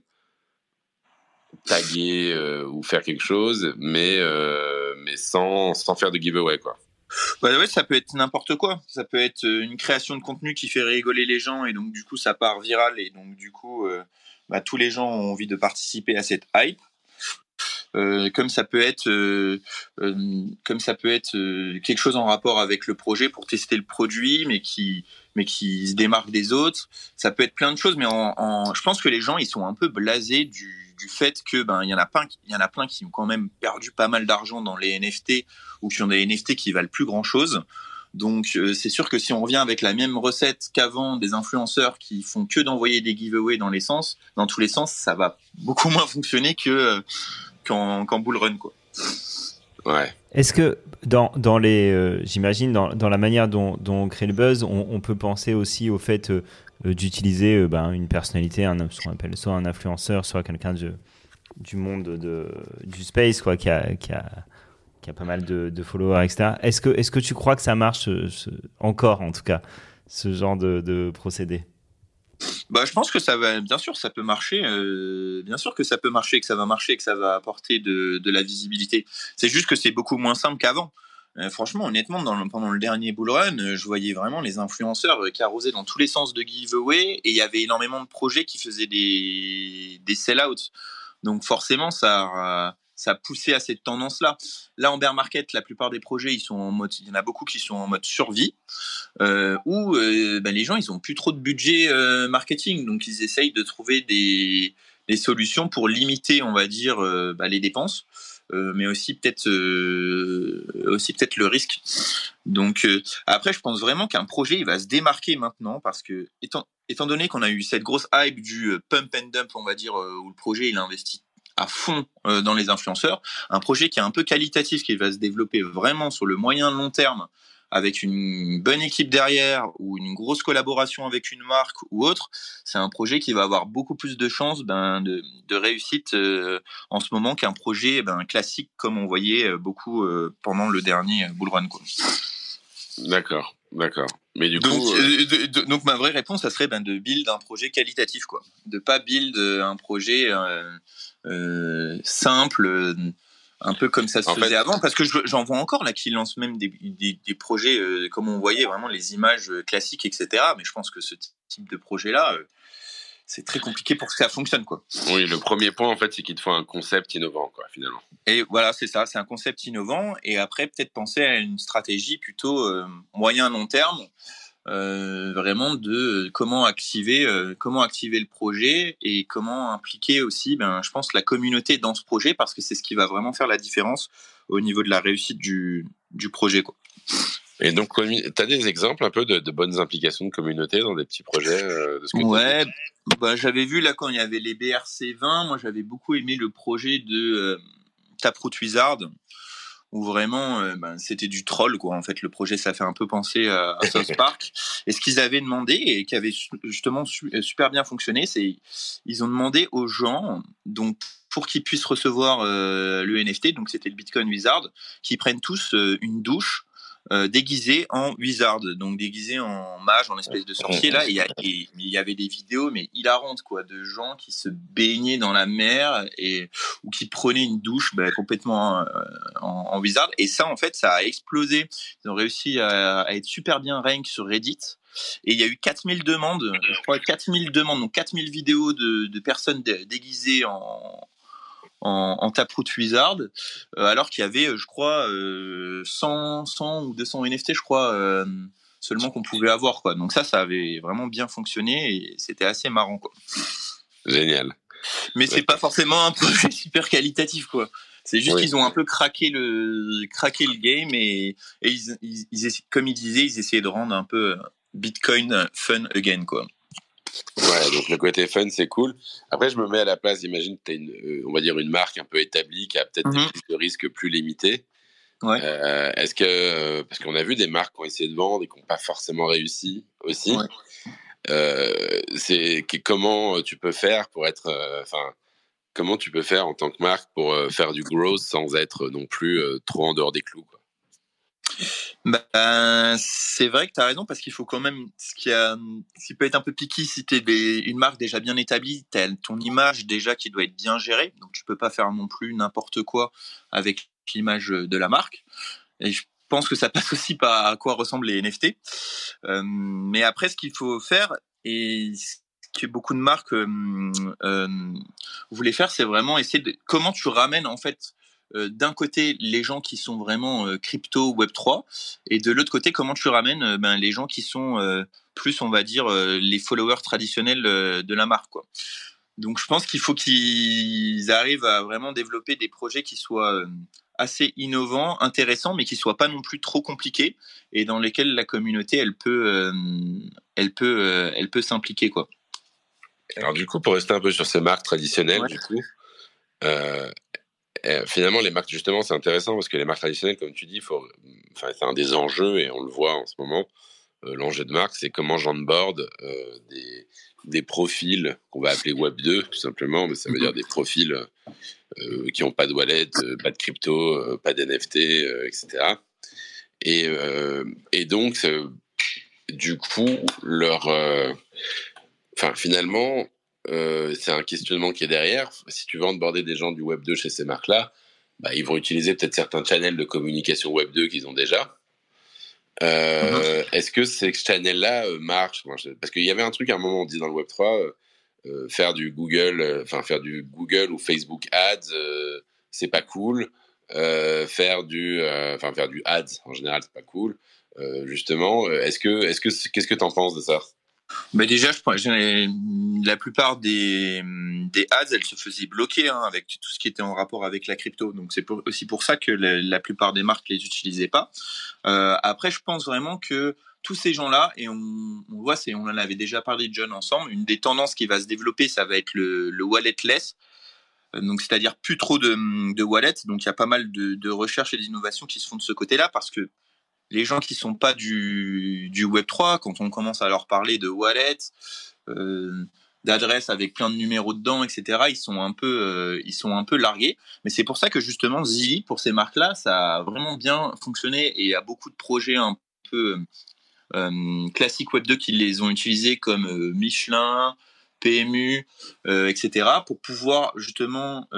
taguer euh, ou faire quelque chose, mais, mais sans, sans faire de giveaway, quoi. Bah ouais, ça peut être n'importe quoi. Ça peut être une création de contenu qui fait rigoler les gens et donc du coup ça part viral et donc du coup bah, tous les gens ont envie de participer à cette hype. Euh, comme ça peut être euh, euh, comme ça peut être euh, quelque chose en rapport avec le projet pour tester le produit mais qui mais qui se démarque des autres ça peut être plein de choses mais en, en- je pense que les gens ils sont un peu blasés du, du fait que ben il y en a plein il y en a plein qui ont quand même perdu pas mal d'argent dans les NFT ou qui ont des NFT qui valent plus grand chose donc euh, c'est sûr que si on revient avec la même recette qu'avant des influenceurs qui font que d'envoyer des giveaways dans les sens dans tous les sens ça va beaucoup moins fonctionner que euh, qu'en qu'en bull run quoi. Ouais. Est-ce que dans, dans les, euh, j'imagine, dans, dans la manière dont, dont on crée le buzz, on, on peut penser aussi au fait euh, euh, d'utiliser euh, ben, une personnalité, un, ce qu'on appelle soit un influenceur, soit quelqu'un du monde de, du space, quoi, qui a, qui a, qui a pas mal de, de followers, etc. Est-ce que, est-ce que tu crois que ça marche ce- ce- encore, en tout cas, ce genre de, de procédé? Bah, je pense que ça va, bien sûr, ça peut marcher. euh, bien sûr que ça peut marcher, que ça va marcher, que ça va apporter de, la visibilité. C'est juste que c'est beaucoup moins simple qu'avant. Euh, franchement, honnêtement, pendant le dernier bull run, euh, je voyais vraiment les influenceurs euh, qui arrosaient dans tous les sens de giveaway et il y avait énormément de projets qui faisaient des, des sell-outs. Donc forcément, ça, ça a poussé à cette tendance-là. Là, en bear market, la plupart des projets, ils sont en mode, il y en a beaucoup qui sont en mode survie, euh, où euh, ben, les gens, ils ont plus trop de budget euh, marketing, donc ils essayent de trouver des, solutions pour limiter, on va dire, bah, les dépenses. mais aussi peut-être aussi peut-être le risque. Donc après, je pense vraiment qu'un projet il va se démarquer maintenant parce que étant étant donné qu'on a eu cette grosse hype du pump and dump, on va dire où le projet il investit à fond euh, dans les influenceurs, un projet qui est un peu qualitatif, qui va se développer vraiment sur le moyen long terme avec une bonne équipe derrière ou une grosse collaboration avec une marque ou autre, c'est un projet qui va avoir beaucoup plus de chances ben, de, de, réussite euh, en ce moment qu'un projet ben, classique comme on voyait euh, beaucoup euh, pendant le dernier Bull Run. D'accord, d'accord. Mais du donc, coup, donc ma vraie réponse, ça serait ben, de build un projet qualitatif, quoi. De pas build un projet simple un peu comme ça se faisait avant, parce que j'en vois encore là qui lancent même des, des, des projets euh, comme on voyait vraiment les images euh, classiques, etc. Mais je pense que ce type de projet-là, euh, c'est très compliqué pour que ça fonctionne, quoi. Oui, le premier point en fait, c'est qu'il te faut un concept innovant, quoi, finalement. Et voilà, c'est ça, c'est un concept innovant, et après peut-être penser à une stratégie plutôt moyen long terme euh, vraiment de comment activer euh, comment activer le projet et comment impliquer aussi ben je pense la communauté dans ce projet parce que c'est ce qui va vraiment faire la différence au niveau de la réussite du, du projet quoi. Et donc, tu as des exemples un peu de, de, bonnes implications de communauté dans des petits projets euh, de ce Ouais, bah, j'avais vu là quand il y avait les BRC 20, moi j'avais beaucoup aimé le projet de euh, Taproot Wizard où vraiment euh, ben, c'était du troll quoi. En fait le projet ça fait un peu penser à, South Park. Et ce qu'ils avaient demandé et qui avait justement euh, super bien fonctionné c'est ils ont demandé aux gens donc pour qu'ils puissent recevoir euh, le NFT donc c'était le Bitcoin Wizard qu'ils prennent tous une douche euh, déguisé en wizard, donc déguisé en mage, en espèce de sorcier. Là, il y, avait des vidéos, mais hilarantes, quoi, de gens qui se baignaient dans la mer et ou qui prenaient une douche bah, complètement euh, en, wizard. Et ça, en fait, ça a explosé. Ils ont réussi à, être super bien rank sur Reddit. Et il y a eu 4000 demandes, je crois 4000 demandes, donc 4000 vidéos de, de personnes déguisées en, en, en Taproot Wizard, euh, alors qu'il y avait, je crois, 100, euh, 100 ou 200 NFT, je crois, euh, seulement qu'on pouvait avoir. Quoi. Donc ça, ça avait vraiment bien fonctionné et c'était assez marrant. Quoi. Génial. Mais c'est pas forcément un projet super qualitatif, quoi. C'est juste qu'ils ont un peu craqué le, craqué le game et, et ils, ils, comme ils disaient, ils essayaient de rendre un peu Bitcoin fun again, quoi. Ouais, donc le côté fun, c'est cool. Après, je me mets à la place, imagine tu as une, euh, on va dire une marque un peu établie qui a peut-être des mhm. risques de risque plus limités. Ouais. Euh, est-ce que, euh, parce qu'on a vu des marques qui ont essayé de vendre et qui n'ont pas forcément réussi aussi. c'est comment tu peux faire pour être, enfin, comment tu peux faire en tant que marque pour faire du growth sans être non plus trop en dehors des clous, quoi. Ben, c'est vrai que tu as raison parce qu'il faut quand même ce qui, a, ce qui peut être un peu piqué si tu es une marque déjà bien établie, tu ton image déjà qui doit être bien gérée, donc tu peux pas faire non plus n'importe quoi avec l'image de la marque. Et je pense que ça passe aussi par à quoi ressemblent les NFT. Euh, mais après, ce qu'il faut faire et ce que beaucoup de marques euh, euh, voulaient faire, c'est vraiment essayer de comment tu ramènes en fait d'un côté les gens qui sont vraiment euh, crypto Web 3 et de l'autre côté comment tu ramènes euh, ben, les gens qui sont plus on va dire les followers traditionnels de la marque quoi. Donc je pense qu'il faut qu'ils arrivent à vraiment développer des projets qui soient assez innovants, intéressants, mais qui soient pas non plus trop compliqués et dans lesquels la communauté elle peut, elle peut, elle peut s'impliquer quoi. Alors du coup, pour rester un peu sur ces marques traditionnelles, du coup, finalement, les marques, justement, c'est intéressant parce que les marques traditionnelles, comme tu dis, faut, c'est un des enjeux et on le voit en ce moment. Euh, l'enjeu de marque, c'est comment j'onboard euh, des, des profils qu'on va appeler Web 2, tout simplement, mais ça veut dire des profils euh, qui n'ont pas de wallet, euh, pas de crypto, pas d'NFT, etc. Et, et donc, du coup, leur. Enfin, finalement, euh, c'est un questionnement qui est derrière. Si tu veux onboarder des gens du Web 2 chez ces marques-là, bah, ils vont utiliser peut-être certains channels de communication Web 2 qu'ils ont déjà. Euh, mhm. Est-ce que ces channels-là euh, marchent? Parce qu'il y avait un truc à un moment, on dit dans le Web 3, faire du Google, enfin faire du Google ou Facebook Ads, c'est pas cool. faire du, enfin faire du Ads en général, c'est pas cool. justement, est-ce que, est-ce que, qu'est-ce que t'en penses de ça? Bah déjà, je, la plupart des, des ads, elles se faisaient bloquer hein, avec tout ce qui était en rapport avec la crypto. Donc c'est aussi pour ça que la, plupart des marques les utilisaient pas. Euh, après, je pense vraiment que tous ces gens-là, et on, voit, c'est, on en avait déjà parlé de John ensemble, une des tendances qui va se développer, ça va être le, le walletless. Euh, donc c'est-à-dire plus trop de, de wallets. Donc il y a pas mal de, de recherches et d'innovations qui se font de ce côté-là parce que les gens qui sont pas du, du Web 3, quand on commence à leur parler de wallet, euh, d'adresses avec plein de numéros dedans, etc., ils sont un peu, euh, ils sont un peu largués. Mais c'est pour ça que justement Zilli, pour ces marques-là, ça a vraiment bien fonctionné et a beaucoup de projets un peu euh, classiques Web 2 qui les ont utilisés comme euh, Michelin, PMU, etc., pour pouvoir justement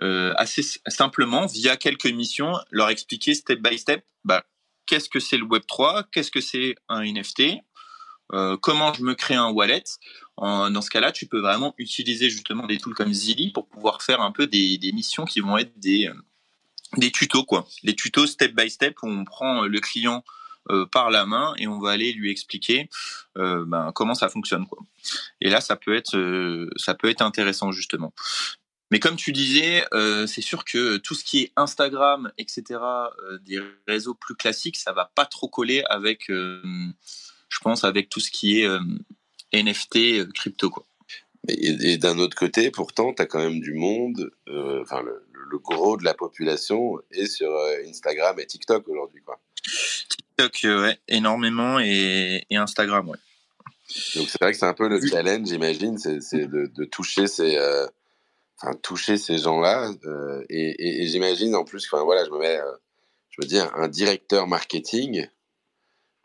assez simplement, via quelques missions, leur expliquer step by step bah, qu'est-ce que c'est le Web 3, qu'est-ce que c'est un NFT, euh, comment je me crée un wallet. Dans ce cas-là, tu peux vraiment utiliser justement des tools comme Zilli pour pouvoir faire un peu des, missions qui vont être des, euh, des tutos, quoi. Des tutos step by step où on prend le client euh, par la main et on va aller lui expliquer ben, comment ça fonctionne. Et là, ça peut être, ça peut être intéressant justement. Mais comme tu disais, euh, c'est sûr que tout ce qui est Instagram, etc., euh, des réseaux plus classiques, ça va pas trop coller avec, euh, je pense, avec tout ce qui est NFT, crypto, quoi. Et, et d'un autre côté, pourtant, tu as quand même du monde, enfin, le, le gros de la population est sur Instagram et TikTok aujourd'hui, quoi. TikTok, ouais, énormément et, et Instagram, ouais. Donc c'est vrai que c'est un peu le challenge, j'imagine, c'est c'est de, de toucher ces, euh, enfin toucher ces gens-là. euh, et et, et j'imagine en plus, enfin voilà, je me mets, euh, je veux dire, un directeur marketing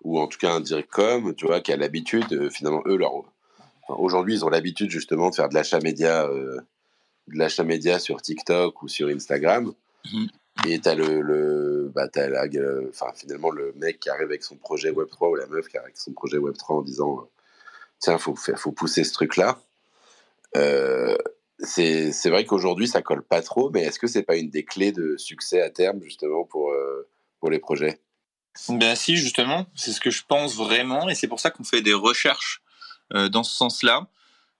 ou en tout cas un direct com, tu vois, qui a l'habitude, euh, finalement, eux, leur, enfin, aujourd'hui, ils ont l'habitude justement de faire de l'achat média, de l'achat média sur TikTok ou sur Instagram. Mhm. Et t'as le, le bah t'as la, enfin finalement le mec qui arrive avec son projet Web 3 ou la meuf qui arrive avec son projet Web 3 en disant tiens faut faut pousser ce truc là. Euh, c'est vrai qu'aujourd'hui ça colle pas trop, mais est-ce que c'est pas une des clés de succès à terme justement pour euh, pour les projets? Ben si, justement, c'est ce que je pense vraiment, et c'est pour ça qu'on fait des recherches euh, dans ce sens-là.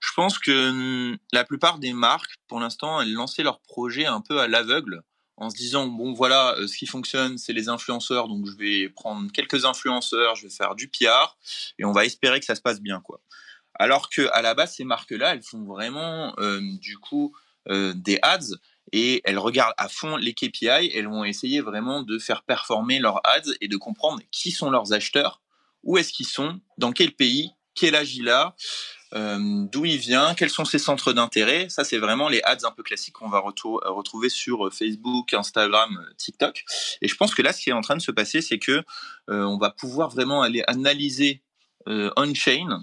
Je pense que hum, la plupart des marques, pour l'instant, elles lançaient leurs projets un peu à l'aveugle, en se disant bon voilà, euh, ce qui fonctionne, c'est les influenceurs, donc je vais prendre quelques influenceurs, je vais faire du PR, et on va espérer que ça se passe bien, quoi. Alors que à la base, ces marques-là, elles font vraiment euh, du coup euh, des ads et elles regardent à fond les KPI. Elles vont essayer vraiment de faire performer leurs ads et de comprendre qui sont leurs acheteurs, où est-ce qu'ils sont, dans quel pays, quel âge il a, euh, d'où il vient, quels sont ses centres d'intérêt. Ça, c'est vraiment les ads un peu classiques qu'on va retrouver sur Facebook, Instagram, TikTok. Et je pense que là, ce qui est en train de se passer, c'est que on va pouvoir vraiment aller analyser on-chain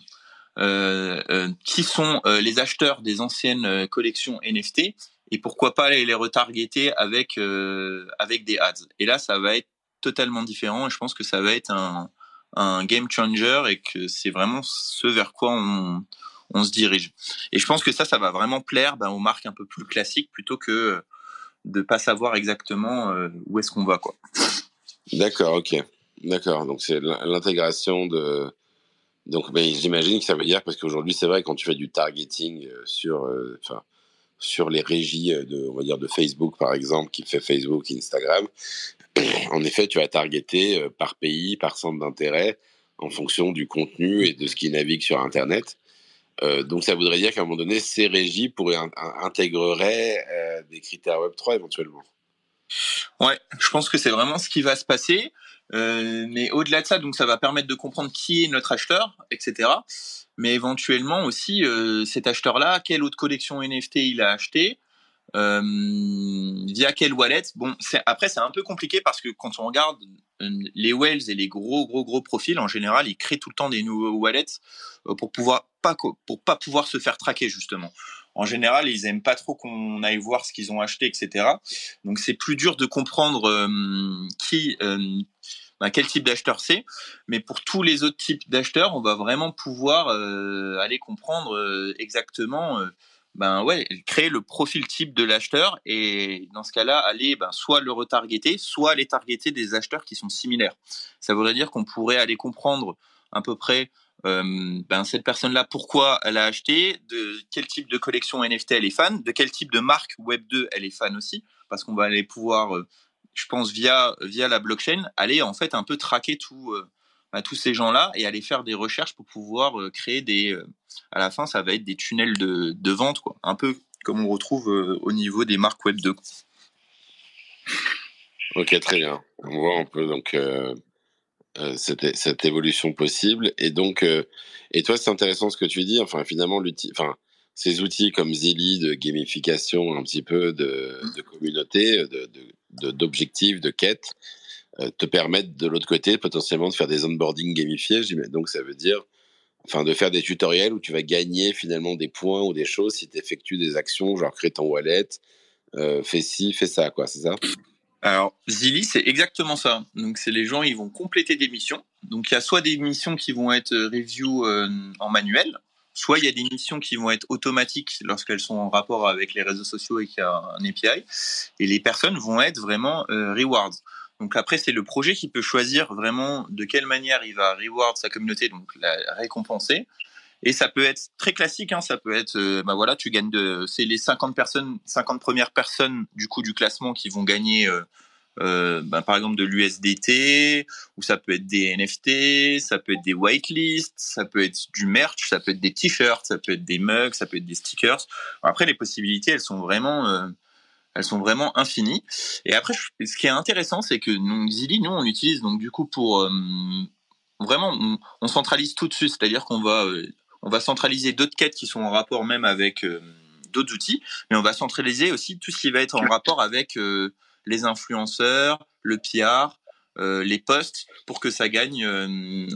qui sont euh, les acheteurs des anciennes euh, collections NFT et pourquoi pas aller les retargeter avec euh, avec des ads. Et là, ça va être totalement différent et je pense que ça va être un, game changer et que c'est vraiment ce vers quoi on, se dirige. Et je pense que ça, ça va vraiment plaire ben, aux marques un peu plus classiques plutôt que de pas savoir exactement euh, où est-ce qu'on va quoi. D'accord, ok, d'accord. Donc c'est l'in- l'intégration de donc mais j'imagine que ça veut dire parce qu'aujourd'hui c'est vrai quand tu fais du targeting euh, sur euh, sur les régies euh, de on va dire de Facebook par exemple qui fait Facebook, Instagram, en effet tu vas targeter euh, par pays, par centre d'intérêt en fonction du contenu et de ce qui navigue sur internet. Donc ça voudrait dire qu'à un moment donné ces régies pourraient in- intégreraient des critères Web 3 éventuellement. Ouais, je pense que c'est vraiment ce qui va se passer. Euh, mais au-delà de ça, donc ça va permettre de comprendre qui est notre acheteur, etc. Mais éventuellement aussi euh, cet acheteur-là, quelle autre collection NFT il a acheté, euh, via quelle wallet. Bon, après c'est un peu compliqué parce que quand on regarde les whales et les gros gros gros profils, en général, ils créent tout le temps des nouveaux wallets pour pouvoir pas pour pas pouvoir se faire traquer justement. En général, ils aiment pas trop qu'on aille voir ce qu'ils ont acheté, etc. Donc c'est plus dur de comprendre qui, bah, quel type d'acheteur c'est? Mais pour tous les autres types d'acheteurs, on va vraiment pouvoir euh, aller comprendre euh, exactement, euh, ben ouais, créer le profil type de l'acheteur et dans ce cas-là, aller ben, soit le retargeter, soit aller targeter des acheteurs qui sont similaires. Ça voudrait dire qu'on pourrait aller comprendre à peu près ben cette personne-là, pourquoi elle a acheté, de quel type de collection NFT elle est fan, de quel type de marque Web 2 elle est fan aussi, parce qu'on va aller pouvoir, je pense via via la blockchain, aller en fait un peu traquer tout, euh, ben, tous ces gens-là et aller faire des recherches pour pouvoir euh, créer des, euh, à la fin ça va être des tunnels de, de vente quoi, un peu comme on retrouve au niveau des marques Web 2. Ok, très bien. On voit un peu donc euh, cette, cette, évolution possible. Et donc, et toi, c'est intéressant ce que tu dis. Enfin, finalement, enfin, ces outils comme Zilly de gamification, un petit peu de, de communauté, de, de, de quêtes, te permettent de l'autre côté potentiellement de faire des onboarding gamifiés. Donc, ça veut dire enfin de faire des tutoriels où tu vas gagner finalement des points ou des choses si tu effectues des actions, genre créer ton wallet, euh, fais ci, fais ça, quoi, c'est ça? Alors, Zilly, c'est exactement ça. Donc, c'est les gens, ils vont compléter des missions. Donc, il y a soit des missions qui vont être euh, review euh, en manuel, soit il y a des missions qui vont être automatiques lorsqu'elles sont en rapport avec les réseaux sociaux et qu'il y a un API. Et les personnes vont être vraiment rewards. Donc après, c'est le projet qui peut choisir vraiment de quelle manière il va reward sa communauté, donc la récompenser. Et ça peut être très classique, hein, ça peut être, euh, bah voilà, tu gagnes de, c'est les 50 personnes, 50 premières personnes du coup du classement qui vont gagner, euh, euh, bah, par exemple de l'USDT, ou ça peut être des NFT, ça peut être des whitelists, ça peut être du merch, ça peut être des t-shirts, ça peut être des mugs, ça peut être des stickers. Après, les possibilités, elles sont vraiment euh, elles sont vraiment infinies. Et après, ce qui est intéressant, c'est que nous, Zilly, nous, on utilise donc du coup pour euh, vraiment, on, centralise tout dessus, c'est-à-dire qu'on va, on va centraliser d'autres quêtes qui sont en rapport même avec d'autres outils, mais on va centraliser aussi tout ce qui va être en rapport avec les influenceurs, le PR, les posts, pour que ça gagne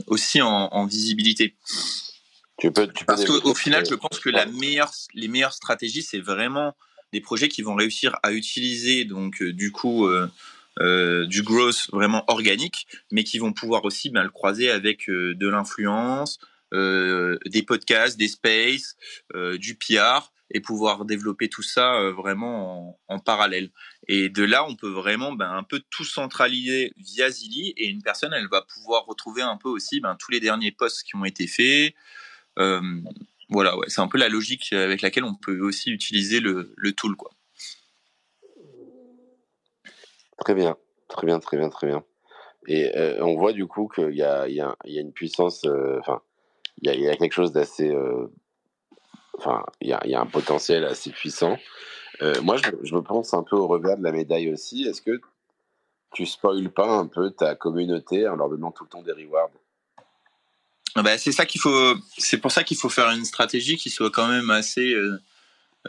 aussi en, en visibilité. Tu peux, tu peux Parce qu'au final, je pense que la meilleure, les meilleures stratégies, c'est vraiment des projets qui vont réussir à utiliser donc euh, du coup euh, euh, du growth vraiment organique, mais qui vont pouvoir aussi ben, le croiser avec de l'influence, des podcasts, des spaces, du PR et pouvoir développer tout ça vraiment en, parallèle. Et de là, on peut vraiment ben, un peu tout centraliser via Zilly et une personne, elle va pouvoir retrouver un peu aussi ben, tous les derniers posts qui ont été faits. Voilà, ouais, c'est un peu la logique avec laquelle on peut aussi utiliser le, le tool. Quoi. Très bien, très bien, très bien, très bien. Et euh, on voit du coup qu'il y a, y, y a, une puissance, euh, enfin, il, y a, quelque chose d'assez. Euh, enfin, il y a, un potentiel assez puissant. Moi, je, me pense un peu au revers de la médaille aussi. Est-ce que tu spoiles pas un peu ta communauté en leur donnant tout le temps des rewards? Ah bah, c'est ça qu'il faut. C'est pour ça qu'il faut faire une stratégie qui soit quand même assez euh,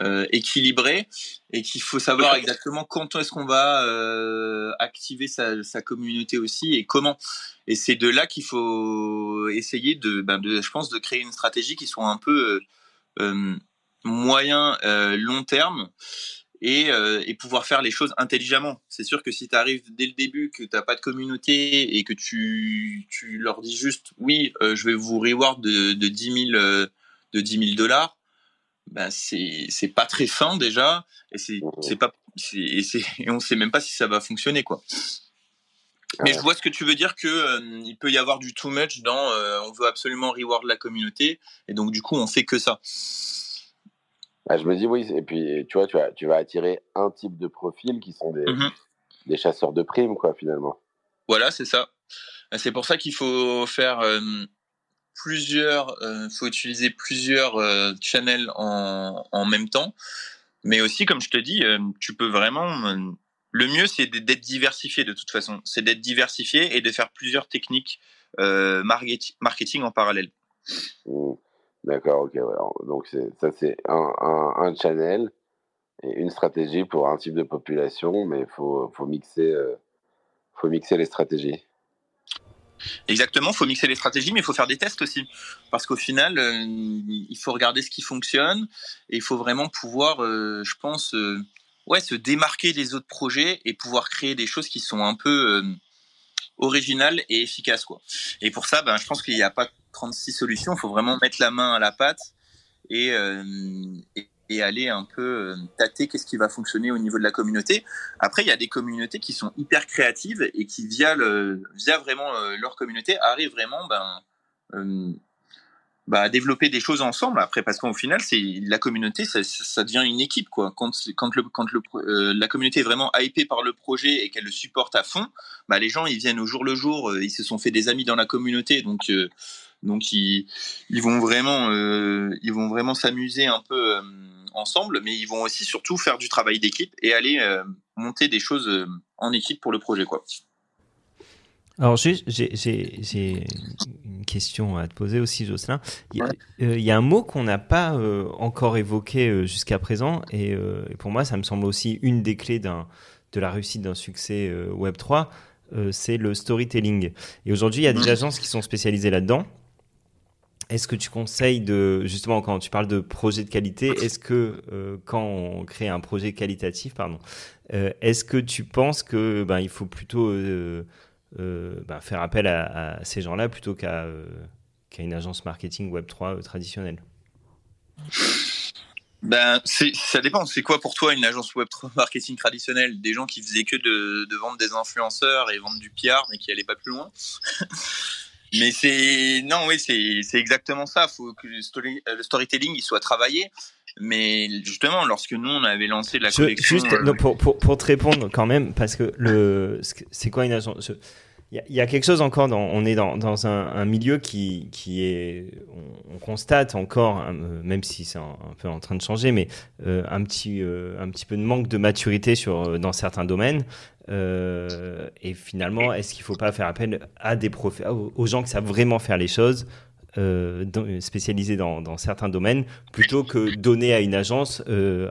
euh, équilibrée et qu'il faut savoir exactement quand est-ce qu'on va euh, activer sa, sa, communauté aussi et comment. Et c'est de là qu'il faut essayer de, ben de, je pense, de créer une stratégie qui soit un peu moyen long terme et, euh, et, pouvoir faire les choses intelligemment. C'est sûr que si tu arrives dès le début, que tu n'as pas de communauté et que tu, tu leur dis juste oui, euh, je vais vous reward de, de 10 000 euh, de 10 000 dollars, ben c'est c'est pas très fin déjà et c'est c'est pas et, et on sait même pas si ça va fonctionner quoi. Mais je vois ce que tu veux dire que euh, il peut y avoir du too much dans on veut absolument reward la communauté et donc du coup on fait que ça. Bah, je me dis oui, et puis tu vois, tu vas, tu vas attirer un type de profil qui sont des, mmh des chasseurs de primes, quoi, finalement. Voilà, c'est ça. C'est pour ça qu'il faut faire euh, plusieurs, euh, faut utiliser plusieurs euh, channels en, en, même temps. Mais aussi, comme je te dis, tu peux vraiment. le mieux, c'est d'être diversifié de toute façon. C'est d'être diversifié et de faire plusieurs techniques marketing en parallèle. Mmh. D'accord, ok. Donc ça c'est un, un, channel et une stratégie pour un type de population, mais il faut, faut, mixer, euh, faut mixer les stratégies. Exactement, il faut mixer les stratégies, mais il faut faire des tests aussi. Parce qu'au final, euh, il faut regarder ce qui fonctionne et il faut vraiment pouvoir, euh, je pense, ouais, se démarquer des autres projets et pouvoir créer des choses qui sont un peu originales et efficaces. Quoi. Et pour ça, ben, je pense qu'il n'y a pas 36 solutions. Il faut vraiment mettre la main à la pâte et, euh, aller un peu euh, tâter qu'est-ce qui va fonctionner au niveau de la communauté. Après, il y a des communautés qui sont hyper créatives et qui, via, le, via vraiment euh, leur communauté, arrivent vraiment ben, bah, développer des choses ensemble après parce qu'au final c'est la communauté ça, ça, devient une équipe quoi quand quand le quand le la communauté est vraiment hypée par le projet et qu'elle le supporte à fond bah les gens ils viennent au jour le jour ils se sont fait des amis dans la communauté donc donc ils, ils vont vraiment, euh, ils vont vraiment s'amuser un peu euh, ensemble, mais ils vont aussi surtout faire du travail d'équipe et aller euh, monter des choses en équipe pour le projet, quoi. Alors, j'ai une question à te poser aussi, Jocelyn. Il y a, un mot qu'on n'a pas encore évoqué jusqu'à présent, et, pour moi, ça me semble aussi une des clés de la réussite d'un succès Web3, c'est le storytelling. Et aujourd'hui, il y a des mmh. agences qui sont spécialisées là-dedans. Est-ce que tu conseilles de, justement, quand tu parles de projet de qualité, est-ce que euh, quand on crée un projet qualitatif, pardon, euh, est-ce que tu penses que ben, il faut plutôt euh, ben, faire appel à, ces gens-là plutôt qu'à une agence marketing Web3 traditionnelle? Ben, ça dépend. C'est quoi pour toi une agence web marketing traditionnelle? Des gens qui faisaient que de, de, vendre des influenceurs et vendre du PR, mais qui allaient pas plus loin? Mais c'est non, oui, c'est exactement ça. Il faut que le, story, le, storytelling il soit travaillé. Mais justement, lorsque nous on avait lancé la collection, juste euh, pour, pour, pour, te répondre quand même, parce que le c'est quoi une agence il y, a quelque chose encore dans, on est dans, un, milieu qui, est, on, constate encore, même si c'est un, peu en train de changer, mais euh, un petit, euh, un petit peu de manque de maturité sur, dans certains domaines. Euh, et finalement, est-ce qu'il ne faut pas faire appel à des prof... aux gens qui savent vraiment faire les choses, euh, spécialisés dans, certains domaines, plutôt que donner à une agence euh,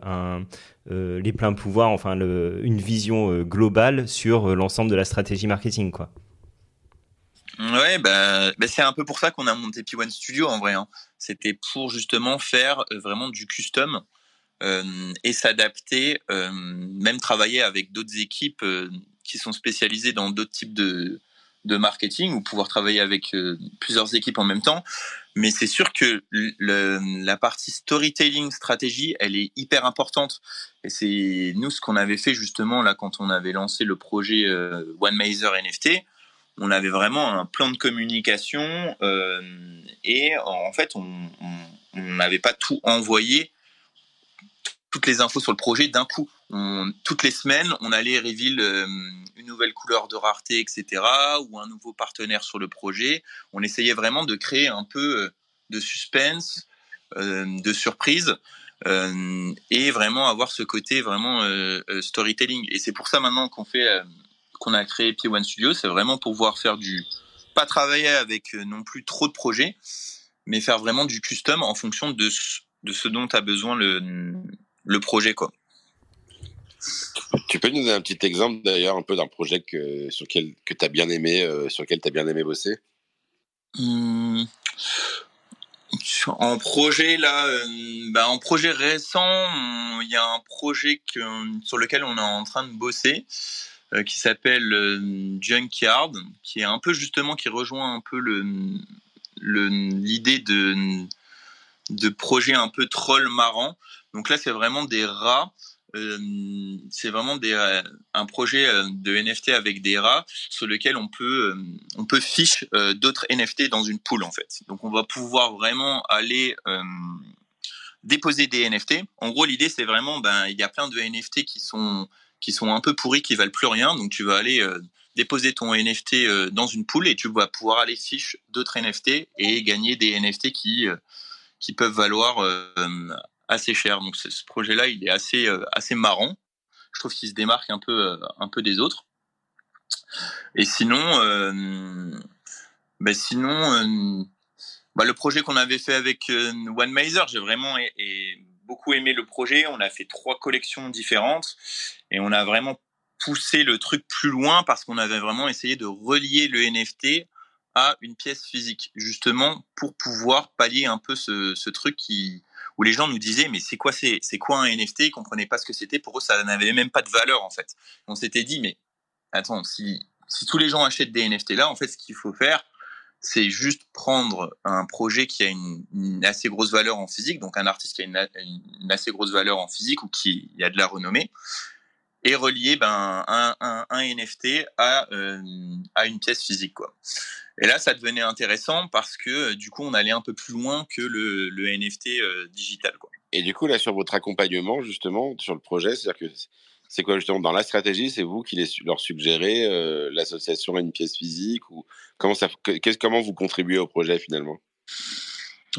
euh, les pleins pouvoirs, enfin le, une vision euh, globale sur l'ensemble de la stratégie marketing, quoi? Ouais, bah, bah, c'est un peu pour ça qu'on a monté P1 Studio en vrai. Hein. C'était pour justement faire vraiment du custom euh, et s'adapter, euh, même travailler avec d'autres équipes euh, qui sont spécialisées dans d'autres types de, de marketing ou pouvoir travailler avec plusieurs équipes en même temps. Mais c'est sûr que le, la partie storytelling, stratégie, elle est hyper importante. Et c'est nous ce qu'on avait fait justement là quand on avait lancé le projet One Mazer NFT. On avait vraiment un plan de communication euh, et en fait on n'avait pas tout envoyé toutes les infos sur le projet d'un coup. toutes les semaines, on allait reveal euh, une nouvelle couleur de rareté, etc., ou un nouveau partenaire sur le projet. On essayait vraiment de créer un peu euh, de suspense, de surprise, et vraiment avoir ce côté vraiment storytelling. Et c'est pour ça maintenant qu'on fait, qu'on a créé P1 Studio, c'est vraiment pour pouvoir faire du, pas travailler avec non plus trop de projets, mais faire vraiment du custom en fonction de, de ce dont a besoin le le projet quoi. Tu peux nous donner un petit exemple d'ailleurs un peu d'un projet que sur lequel que tu as bien aimé euh, sur lequel tu as bien aimé bosser? Mmh. En projet là, euh, bah, en projet récent, il y a un projet que, sur lequel on est en train de bosser euh, qui s'appelle Junkyard, qui est un peu justement qui rejoint un peu le l'idée de de projet un peu troll marrant donc là, c'est vraiment des rats. Euh, c'est vraiment des, euh, un projet euh, de NFT avec des rats sur lequel on peut on peut fiche d'autres NFT dans une poule en fait. Donc on va pouvoir vraiment aller déposer des NFT. En gros, l'idée c'est vraiment ben il y a plein de NFT qui sont qui sont un peu pourris, qui valent plus rien. Donc tu vas aller déposer ton NFT dans une poule et tu vas pouvoir aller fiche d'autres NFT et gagner des NFT qui qui peuvent valoir assez cher. Donc ce projet-là, il est assez euh, assez marrant. Je trouve qu'il se démarque un peu euh, un peu des autres. Et sinon, euh, ben sinon, bah le projet qu'on avait fait avec One Mazer, j'ai vraiment beaucoup aimé le projet. On a fait trois collections différentes et on a vraiment poussé le truc plus loin parce qu'on avait vraiment essayé de relier le NFT à une pièce physique, justement pour pouvoir pallier un peu ce, truc qui, où les gens nous disaient mais c'est quoi c'est quoi un NFT Ils comprenaient pas ce que c'était. Pour eux, ça n'avait même pas de valeur en fait. On s'était dit mais attends, si tous les gens achètent des NFT là, en fait, ce qu'il faut faire, c'est juste prendre un projet qui a une, assez grosse valeur en physique, donc un artiste qui a une, assez grosse valeur en physique ou qui a de la renommée, et relier ben, un, un, NFT à, euh, à une pièce physique. Quoi. Et là, ça devenait intéressant parce que du coup, on allait un peu plus loin que le, le NFT euh, digital. Quoi. Et du coup, là, sur votre accompagnement, justement, sur le projet, c'est-à-dire que c'est quoi justement dans la stratégie C'est vous qui leur suggérez euh, l'association à une pièce physique ou comment ça, comment vous contribuez au projet finalement?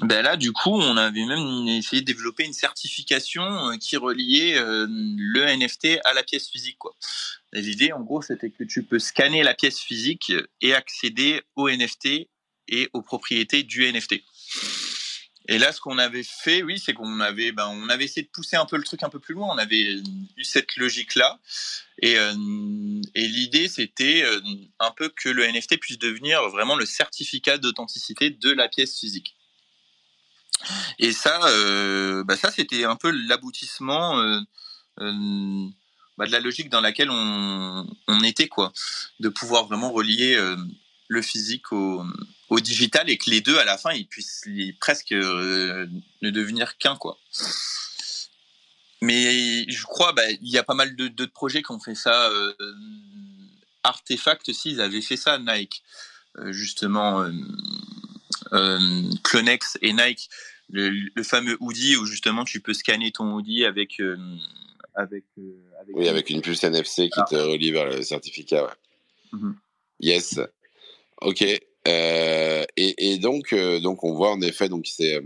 Ben là, du coup, on avait même essayé de développer une certification qui reliait le NFT à la pièce physique. L'idée, en gros, c'était que tu peux scanner la pièce physique et accéder au NFT et aux propriétés du NFT. Et là, ce qu'on avait fait, oui, c'est qu'on avait, ben, on avait essayé de pousser un peu le truc un peu plus loin. On avait eu cette logique-là. Et, euh, et l'idée, c'était euh, un peu que le NFT puisse devenir vraiment le certificat d'authenticité de la pièce physique. Et ça, euh, bah ça, c'était un peu l'aboutissement bah, de la logique dans laquelle on, était, quoi, de pouvoir vraiment relier le physique au, digital et que les deux à la fin ils puissent presque euh, ne devenir qu'un quoi. Mais je crois bah, il y a pas mal de projets qui ont fait ça. Euh, Artefact aussi ils avaient fait ça Nike euh, justement Clonex et Nike le, fameux hoodie où justement tu peux scanner ton hoodie avec avec, oui avec une puce NFC qui te relie vers le certificat. Ouais. Mhm. Yes. Ok. Euh, et, et, donc, euh, donc on voit en effet, donc c'est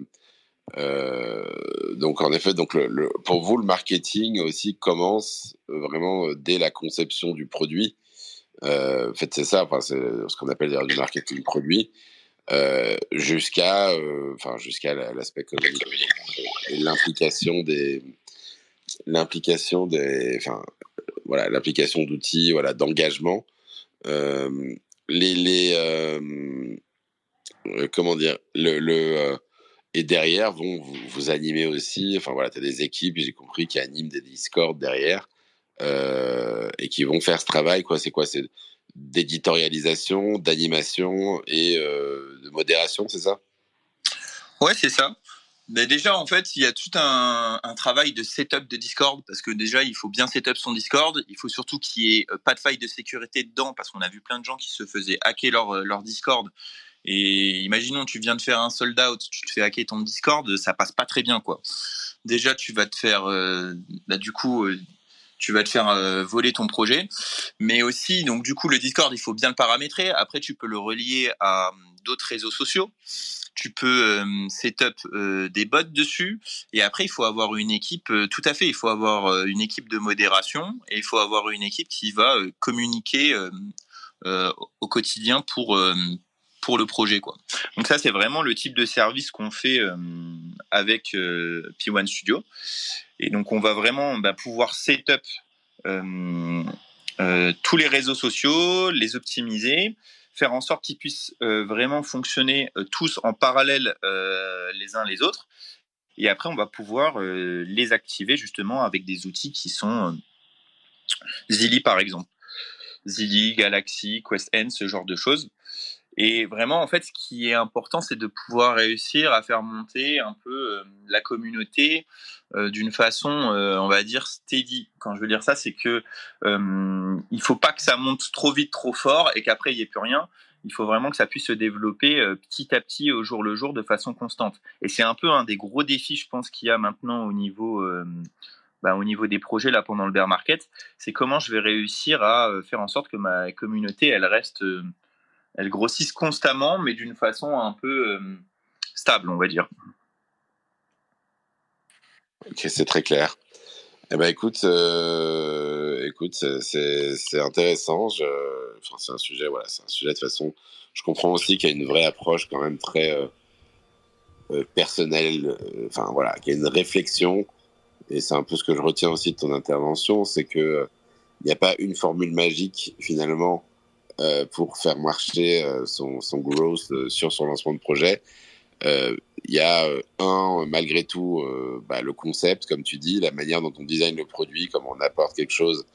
euh, donc en effet, donc le, pour vous le marketing aussi commence vraiment dès la conception du produit. en fait, c'est ça, enfin, c'est ce qu'on appelle du marketing produit. Jusqu'à enfin jusqu'à l'aspect économique et l'implication des l'implication des enfin voilà l'application d'outils voilà d'engagement. Les, les euh, euh, comment dire le, le euh, et derrière vont vous, vous, animer aussi enfin voilà tu as des équipes j'ai compris qui animent des discords derrière euh, et qui vont faire ce travail quoi. C'est quoi? C'est d'éditorialisation d'animation et euh, de modération c'est ça? Ouais c'est ça mais déjà, en fait, il y a tout un, travail de setup de Discord parce que déjà, il faut bien setup son Discord. Il faut surtout qu'il n'y ait euh, pas de faille de sécurité dedans parce qu'on a vu plein de gens qui se faisaient hacker leur, euh, leur Discord. Et imaginons, tu viens de faire un sold out, tu te fais hacker ton Discord, ça passe pas très bien, quoi. Déjà, tu vas te faire, bah, du coup, tu vas te faire voler ton projet. Mais aussi, donc, du coup, le Discord, il faut bien le paramétrer. Après, tu peux le relier à d'autres réseaux sociaux tu peux euh, setup euh, des bots dessus et après il faut avoir une équipe euh, tout à fait il faut avoir euh, une équipe de modération et il faut avoir une équipe qui va communiquer au quotidien pour pour le projet quoi. Donc ça c'est vraiment le type de service qu'on fait avec P1 Studio et donc on va vraiment bah, pouvoir setup tous les réseaux sociaux, les optimiser, faire en sorte qu'ils puissent euh, vraiment fonctionner euh, tous en parallèle euh, les uns les autres. Et après, on va pouvoir les activer justement avec des outils qui sont Zilly par exemple. Zilly, Galaxy, QuestN, ce genre de choses. Et vraiment, en fait, ce qui est important, c'est de pouvoir réussir à faire monter un peu euh, la communauté euh, d'une façon, euh, on va dire, steady. Quand je veux dire ça, c'est que il faut pas que ça monte trop vite, trop fort, et qu'après il n'y ait plus rien. Il faut vraiment que ça puisse se développer petit à petit, au jour le jour, de façon constante. Et c'est un peu un des gros défis, je pense, qu'il y a maintenant au niveau bah, au niveau des projets là pendant le bear market, c'est comment je vais réussir à faire en sorte que ma communauté elle reste elles grossissent constamment, mais d'une façon un peu euh, stable, on va dire. Ok, c'est très clair. Eh ben, écoute, euh, écoute, c'est intéressant. Enfin, c'est un sujet, voilà, c'est un sujet de façon. Je comprends aussi qu'il y a une vraie approche quand même très euh, personnelle. Enfin voilà, qu'il y a une réflexion. Et c'est un peu ce que je retiens aussi de ton intervention, c'est que il n'y a pas une formule magique finalement pour faire marcher euh, son, growth euh, sur son lancement de projet. Il y a un, malgré tout, bah, le concept, comme tu dis, la manière dont on design le produit, comment on apporte quelque chose.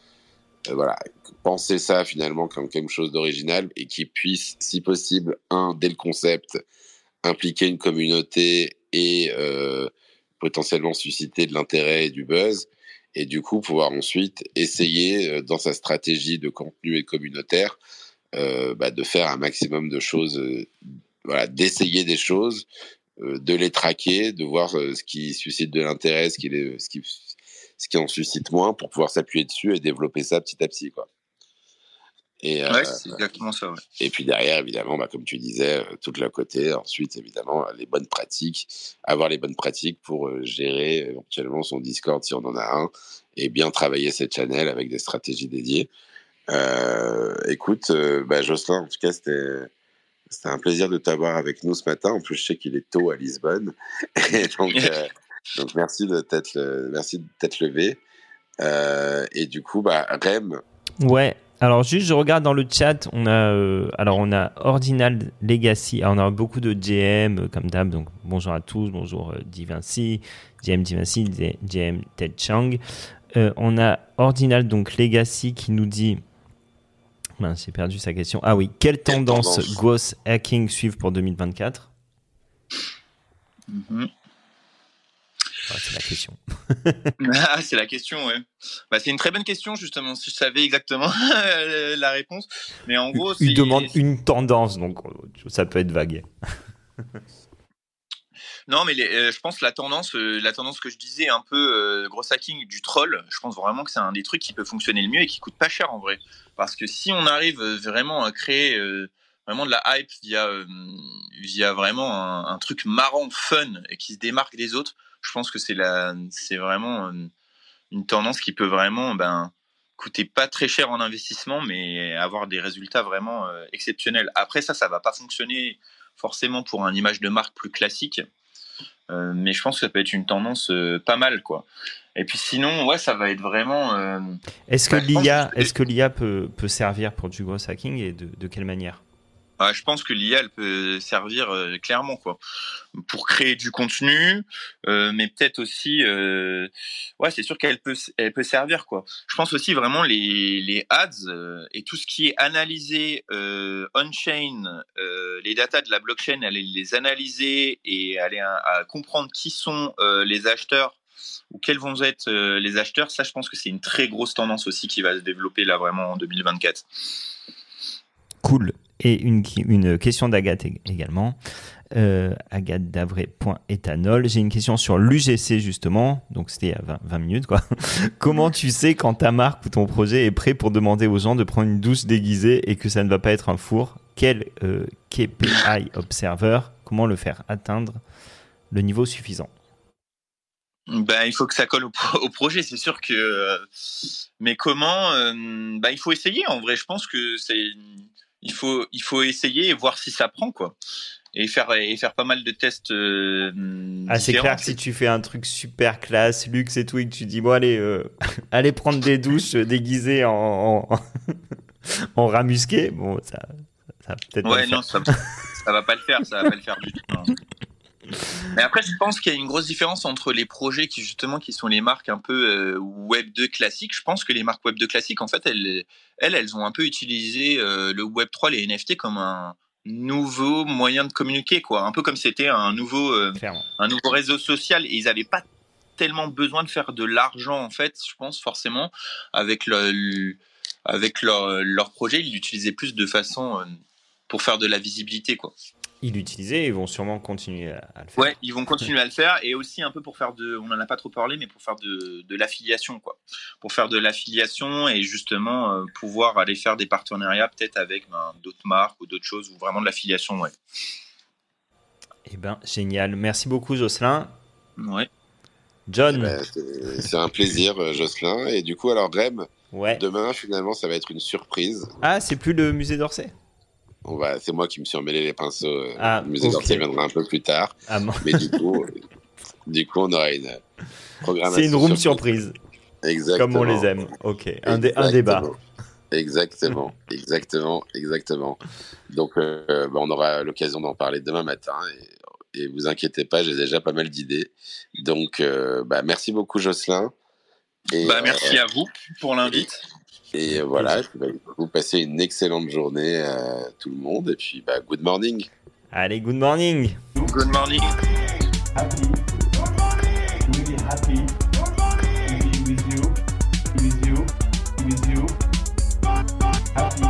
voilà, penser ça finalement comme quelque chose d'original et qui puisse, si possible, un, dès le concept, impliquer une communauté et potentiellement susciter de l'intérêt et du buzz et du coup pouvoir ensuite essayer dans sa stratégie de contenu et communautaire euh, bah, de faire un maximum de choses, euh, voilà, d'essayer des choses, euh, de les traquer, de voir ce qui suscite de l'intérêt, ce qui, ce, qui, ce qui en suscite moins, pour pouvoir s'appuyer dessus et développer ça petit à petit. Quoi. Et, ouais, c'est exactement ça. Ouais. Et puis derrière, évidemment, bah, comme tu disais, tout le côté. Ensuite, évidemment, les bonnes pratiques, avoir les bonnes pratiques pour gérer éventuellement son Discord si on en a un, et bien travailler cette channel avec des stratégies dédiées. Euh, écoute, bah, Jocelyn, en tout cas, c'était un plaisir de t'avoir avec nous ce matin. En plus, je sais qu'il est tôt à Lisbonne. Euh, donc merci de t'être levé. Euh, et du coup, bah, Rem. Ouais. Alors juste, je regarde dans le chat, on a euh, alors on a Ordinal Legacy, on a beaucoup de GM comme d'hab, donc bonjour à tous, bonjour Divinci, GM Divinci, GM Ted Chang. on a Ordinal donc Legacy qui nous dit j'ai perdu sa question. Ah oui, quelle, tendance, Ghost Hacking suivre pour 2024 mhm. ah, C'est la question. ah, c'est la question, ouais. Bah, c'est une très bonne question, justement, si je savais exactement la réponse. Mais en gros, Il demande une tendance, donc ça peut être vague. Non, mais euh, je pense la tendance, euh, la tendance que je disais un peu euh, gros hacking du troll, je pense vraiment que c'est un des trucs qui peut fonctionner le mieux et qui coûte pas cher en vrai. Parce que si on arrive vraiment à créer vraiment de la hype via, via vraiment un, truc marrant, fun et qui se démarque des autres, je pense que c'est la, c'est vraiment une tendance qui peut vraiment, ben, coûter pas très cher en investissement, mais avoir des résultats vraiment exceptionnels. Après ça, ça va pas fonctionner forcément pour une image de marque plus classique. Euh, mais je pense que ça peut être une tendance euh, pas mal, quoi. Et puis sinon, ouais, ça va être vraiment. Euh, est-ce que l'IA, est-ce que l'IA peut, peut servir pour du gros hacking et de, de quelle manière? Je pense que l'IA elle peut servir euh, clairement quoi pour créer du contenu, euh, mais peut-être aussi, euh, ouais, c'est sûr qu'elle peut elle peut servir quoi. Je pense aussi vraiment les les ads et tout ce qui est analysé on chain, les datas de la blockchain, aller les analyser et aller à, à comprendre qui sont les acheteurs ou quels vont être les acheteurs. Ça, je pense que c'est une très grosse tendance aussi qui va se développer là vraiment en 2024. Cool. Et une, une question d'Agathe également. Euh, Agathe Davray.éthanol. J'ai une question sur l'UGC justement. Donc c'était à 20, 20, minutes quoi. Comment tu sais quand ta marque ou ton projet est prêt pour demander aux gens de prendre une douche déguisée et que ça ne va pas être un four? Quel euh, KPI Observer Comment le faire atteindre le niveau suffisant? Ben, il faut que ça colle au, au projet, c'est sûr que. Euh, mais comment euh, ben, Il faut essayer. En vrai, je pense que c'est il faut, il faut essayer et voir si ça prend, quoi. Et faire, et faire pas mal de tests. Euh, ah, c'est clair que si tu fais un truc super classe, luxe et tout, et que tu dis, bon, allez, euh, allez prendre des douches déguisées en, en, en ramusqué, bon, ça, ça peut-être. Ouais, non, ça, ça va pas le faire, ça va pas le faire du tout. Non. Mais après, je pense qu'il y a une grosse différence entre les projets qui justement qui sont les marques un peu euh, Web 2 classiques. Je pense que les marques Web 2 classiques, en fait, elles, elles, elles ont un peu utilisé euh, le Web 3, les NFT comme un nouveau moyen de communiquer, quoi. Un peu comme c'était un nouveau, euh, un nouveau réseau social. Et ils n'avaient pas tellement besoin de faire de l'argent, en fait, je pense forcément avec le, avec leur, leur projet. Ils l'utilisaient plus de façon pour faire de la visibilité, quoi ils l'utilisaient et ils vont sûrement continuer à, le faire. Ouais, ils vont continuer à le faire et aussi un peu pour faire de, on n'en a pas trop parlé, mais pour faire de, de l'affiliation, quoi. Pour faire de l'affiliation et justement euh, pouvoir aller faire des partenariats peut-être avec ben, d'autres marques ou d'autres choses ou vraiment de l'affiliation, ouais. Eh ben, génial. Merci beaucoup, Jocelyn. Ouais. John. Eh ben, c'est un plaisir, euh, Jocelyn. Et du coup, alors, Graham, ouais. demain, finalement, ça va être une surprise. Ah, c'est plus le musée d'Orsay? C'est moi qui me suis emmêlé les pinceaux. Ah, le musée d'Orsay viendra un peu plus tard. Ah, mais du coup, du coup, on aura une programmation. C'est une room surprise. Exactement. Comme on les aime. Ok. Un, débat. Exactement, exactement, exactement. Donc, euh, bah, on aura l'occasion d'en parler demain matin. Et, et, vous inquiétez pas, j'ai déjà pas mal d'idées. Donc, euh, bah, merci beaucoup, Jocelyn. Et, bah, merci euh, à vous pour l'invite. Et voilà, je vous passez une excellente journée à tout le monde. Et puis, bah, good morning. Allez, good morning. Good morning. Happy. Good morning. Happy. Good morning. Be with you. With you. With you. Happy.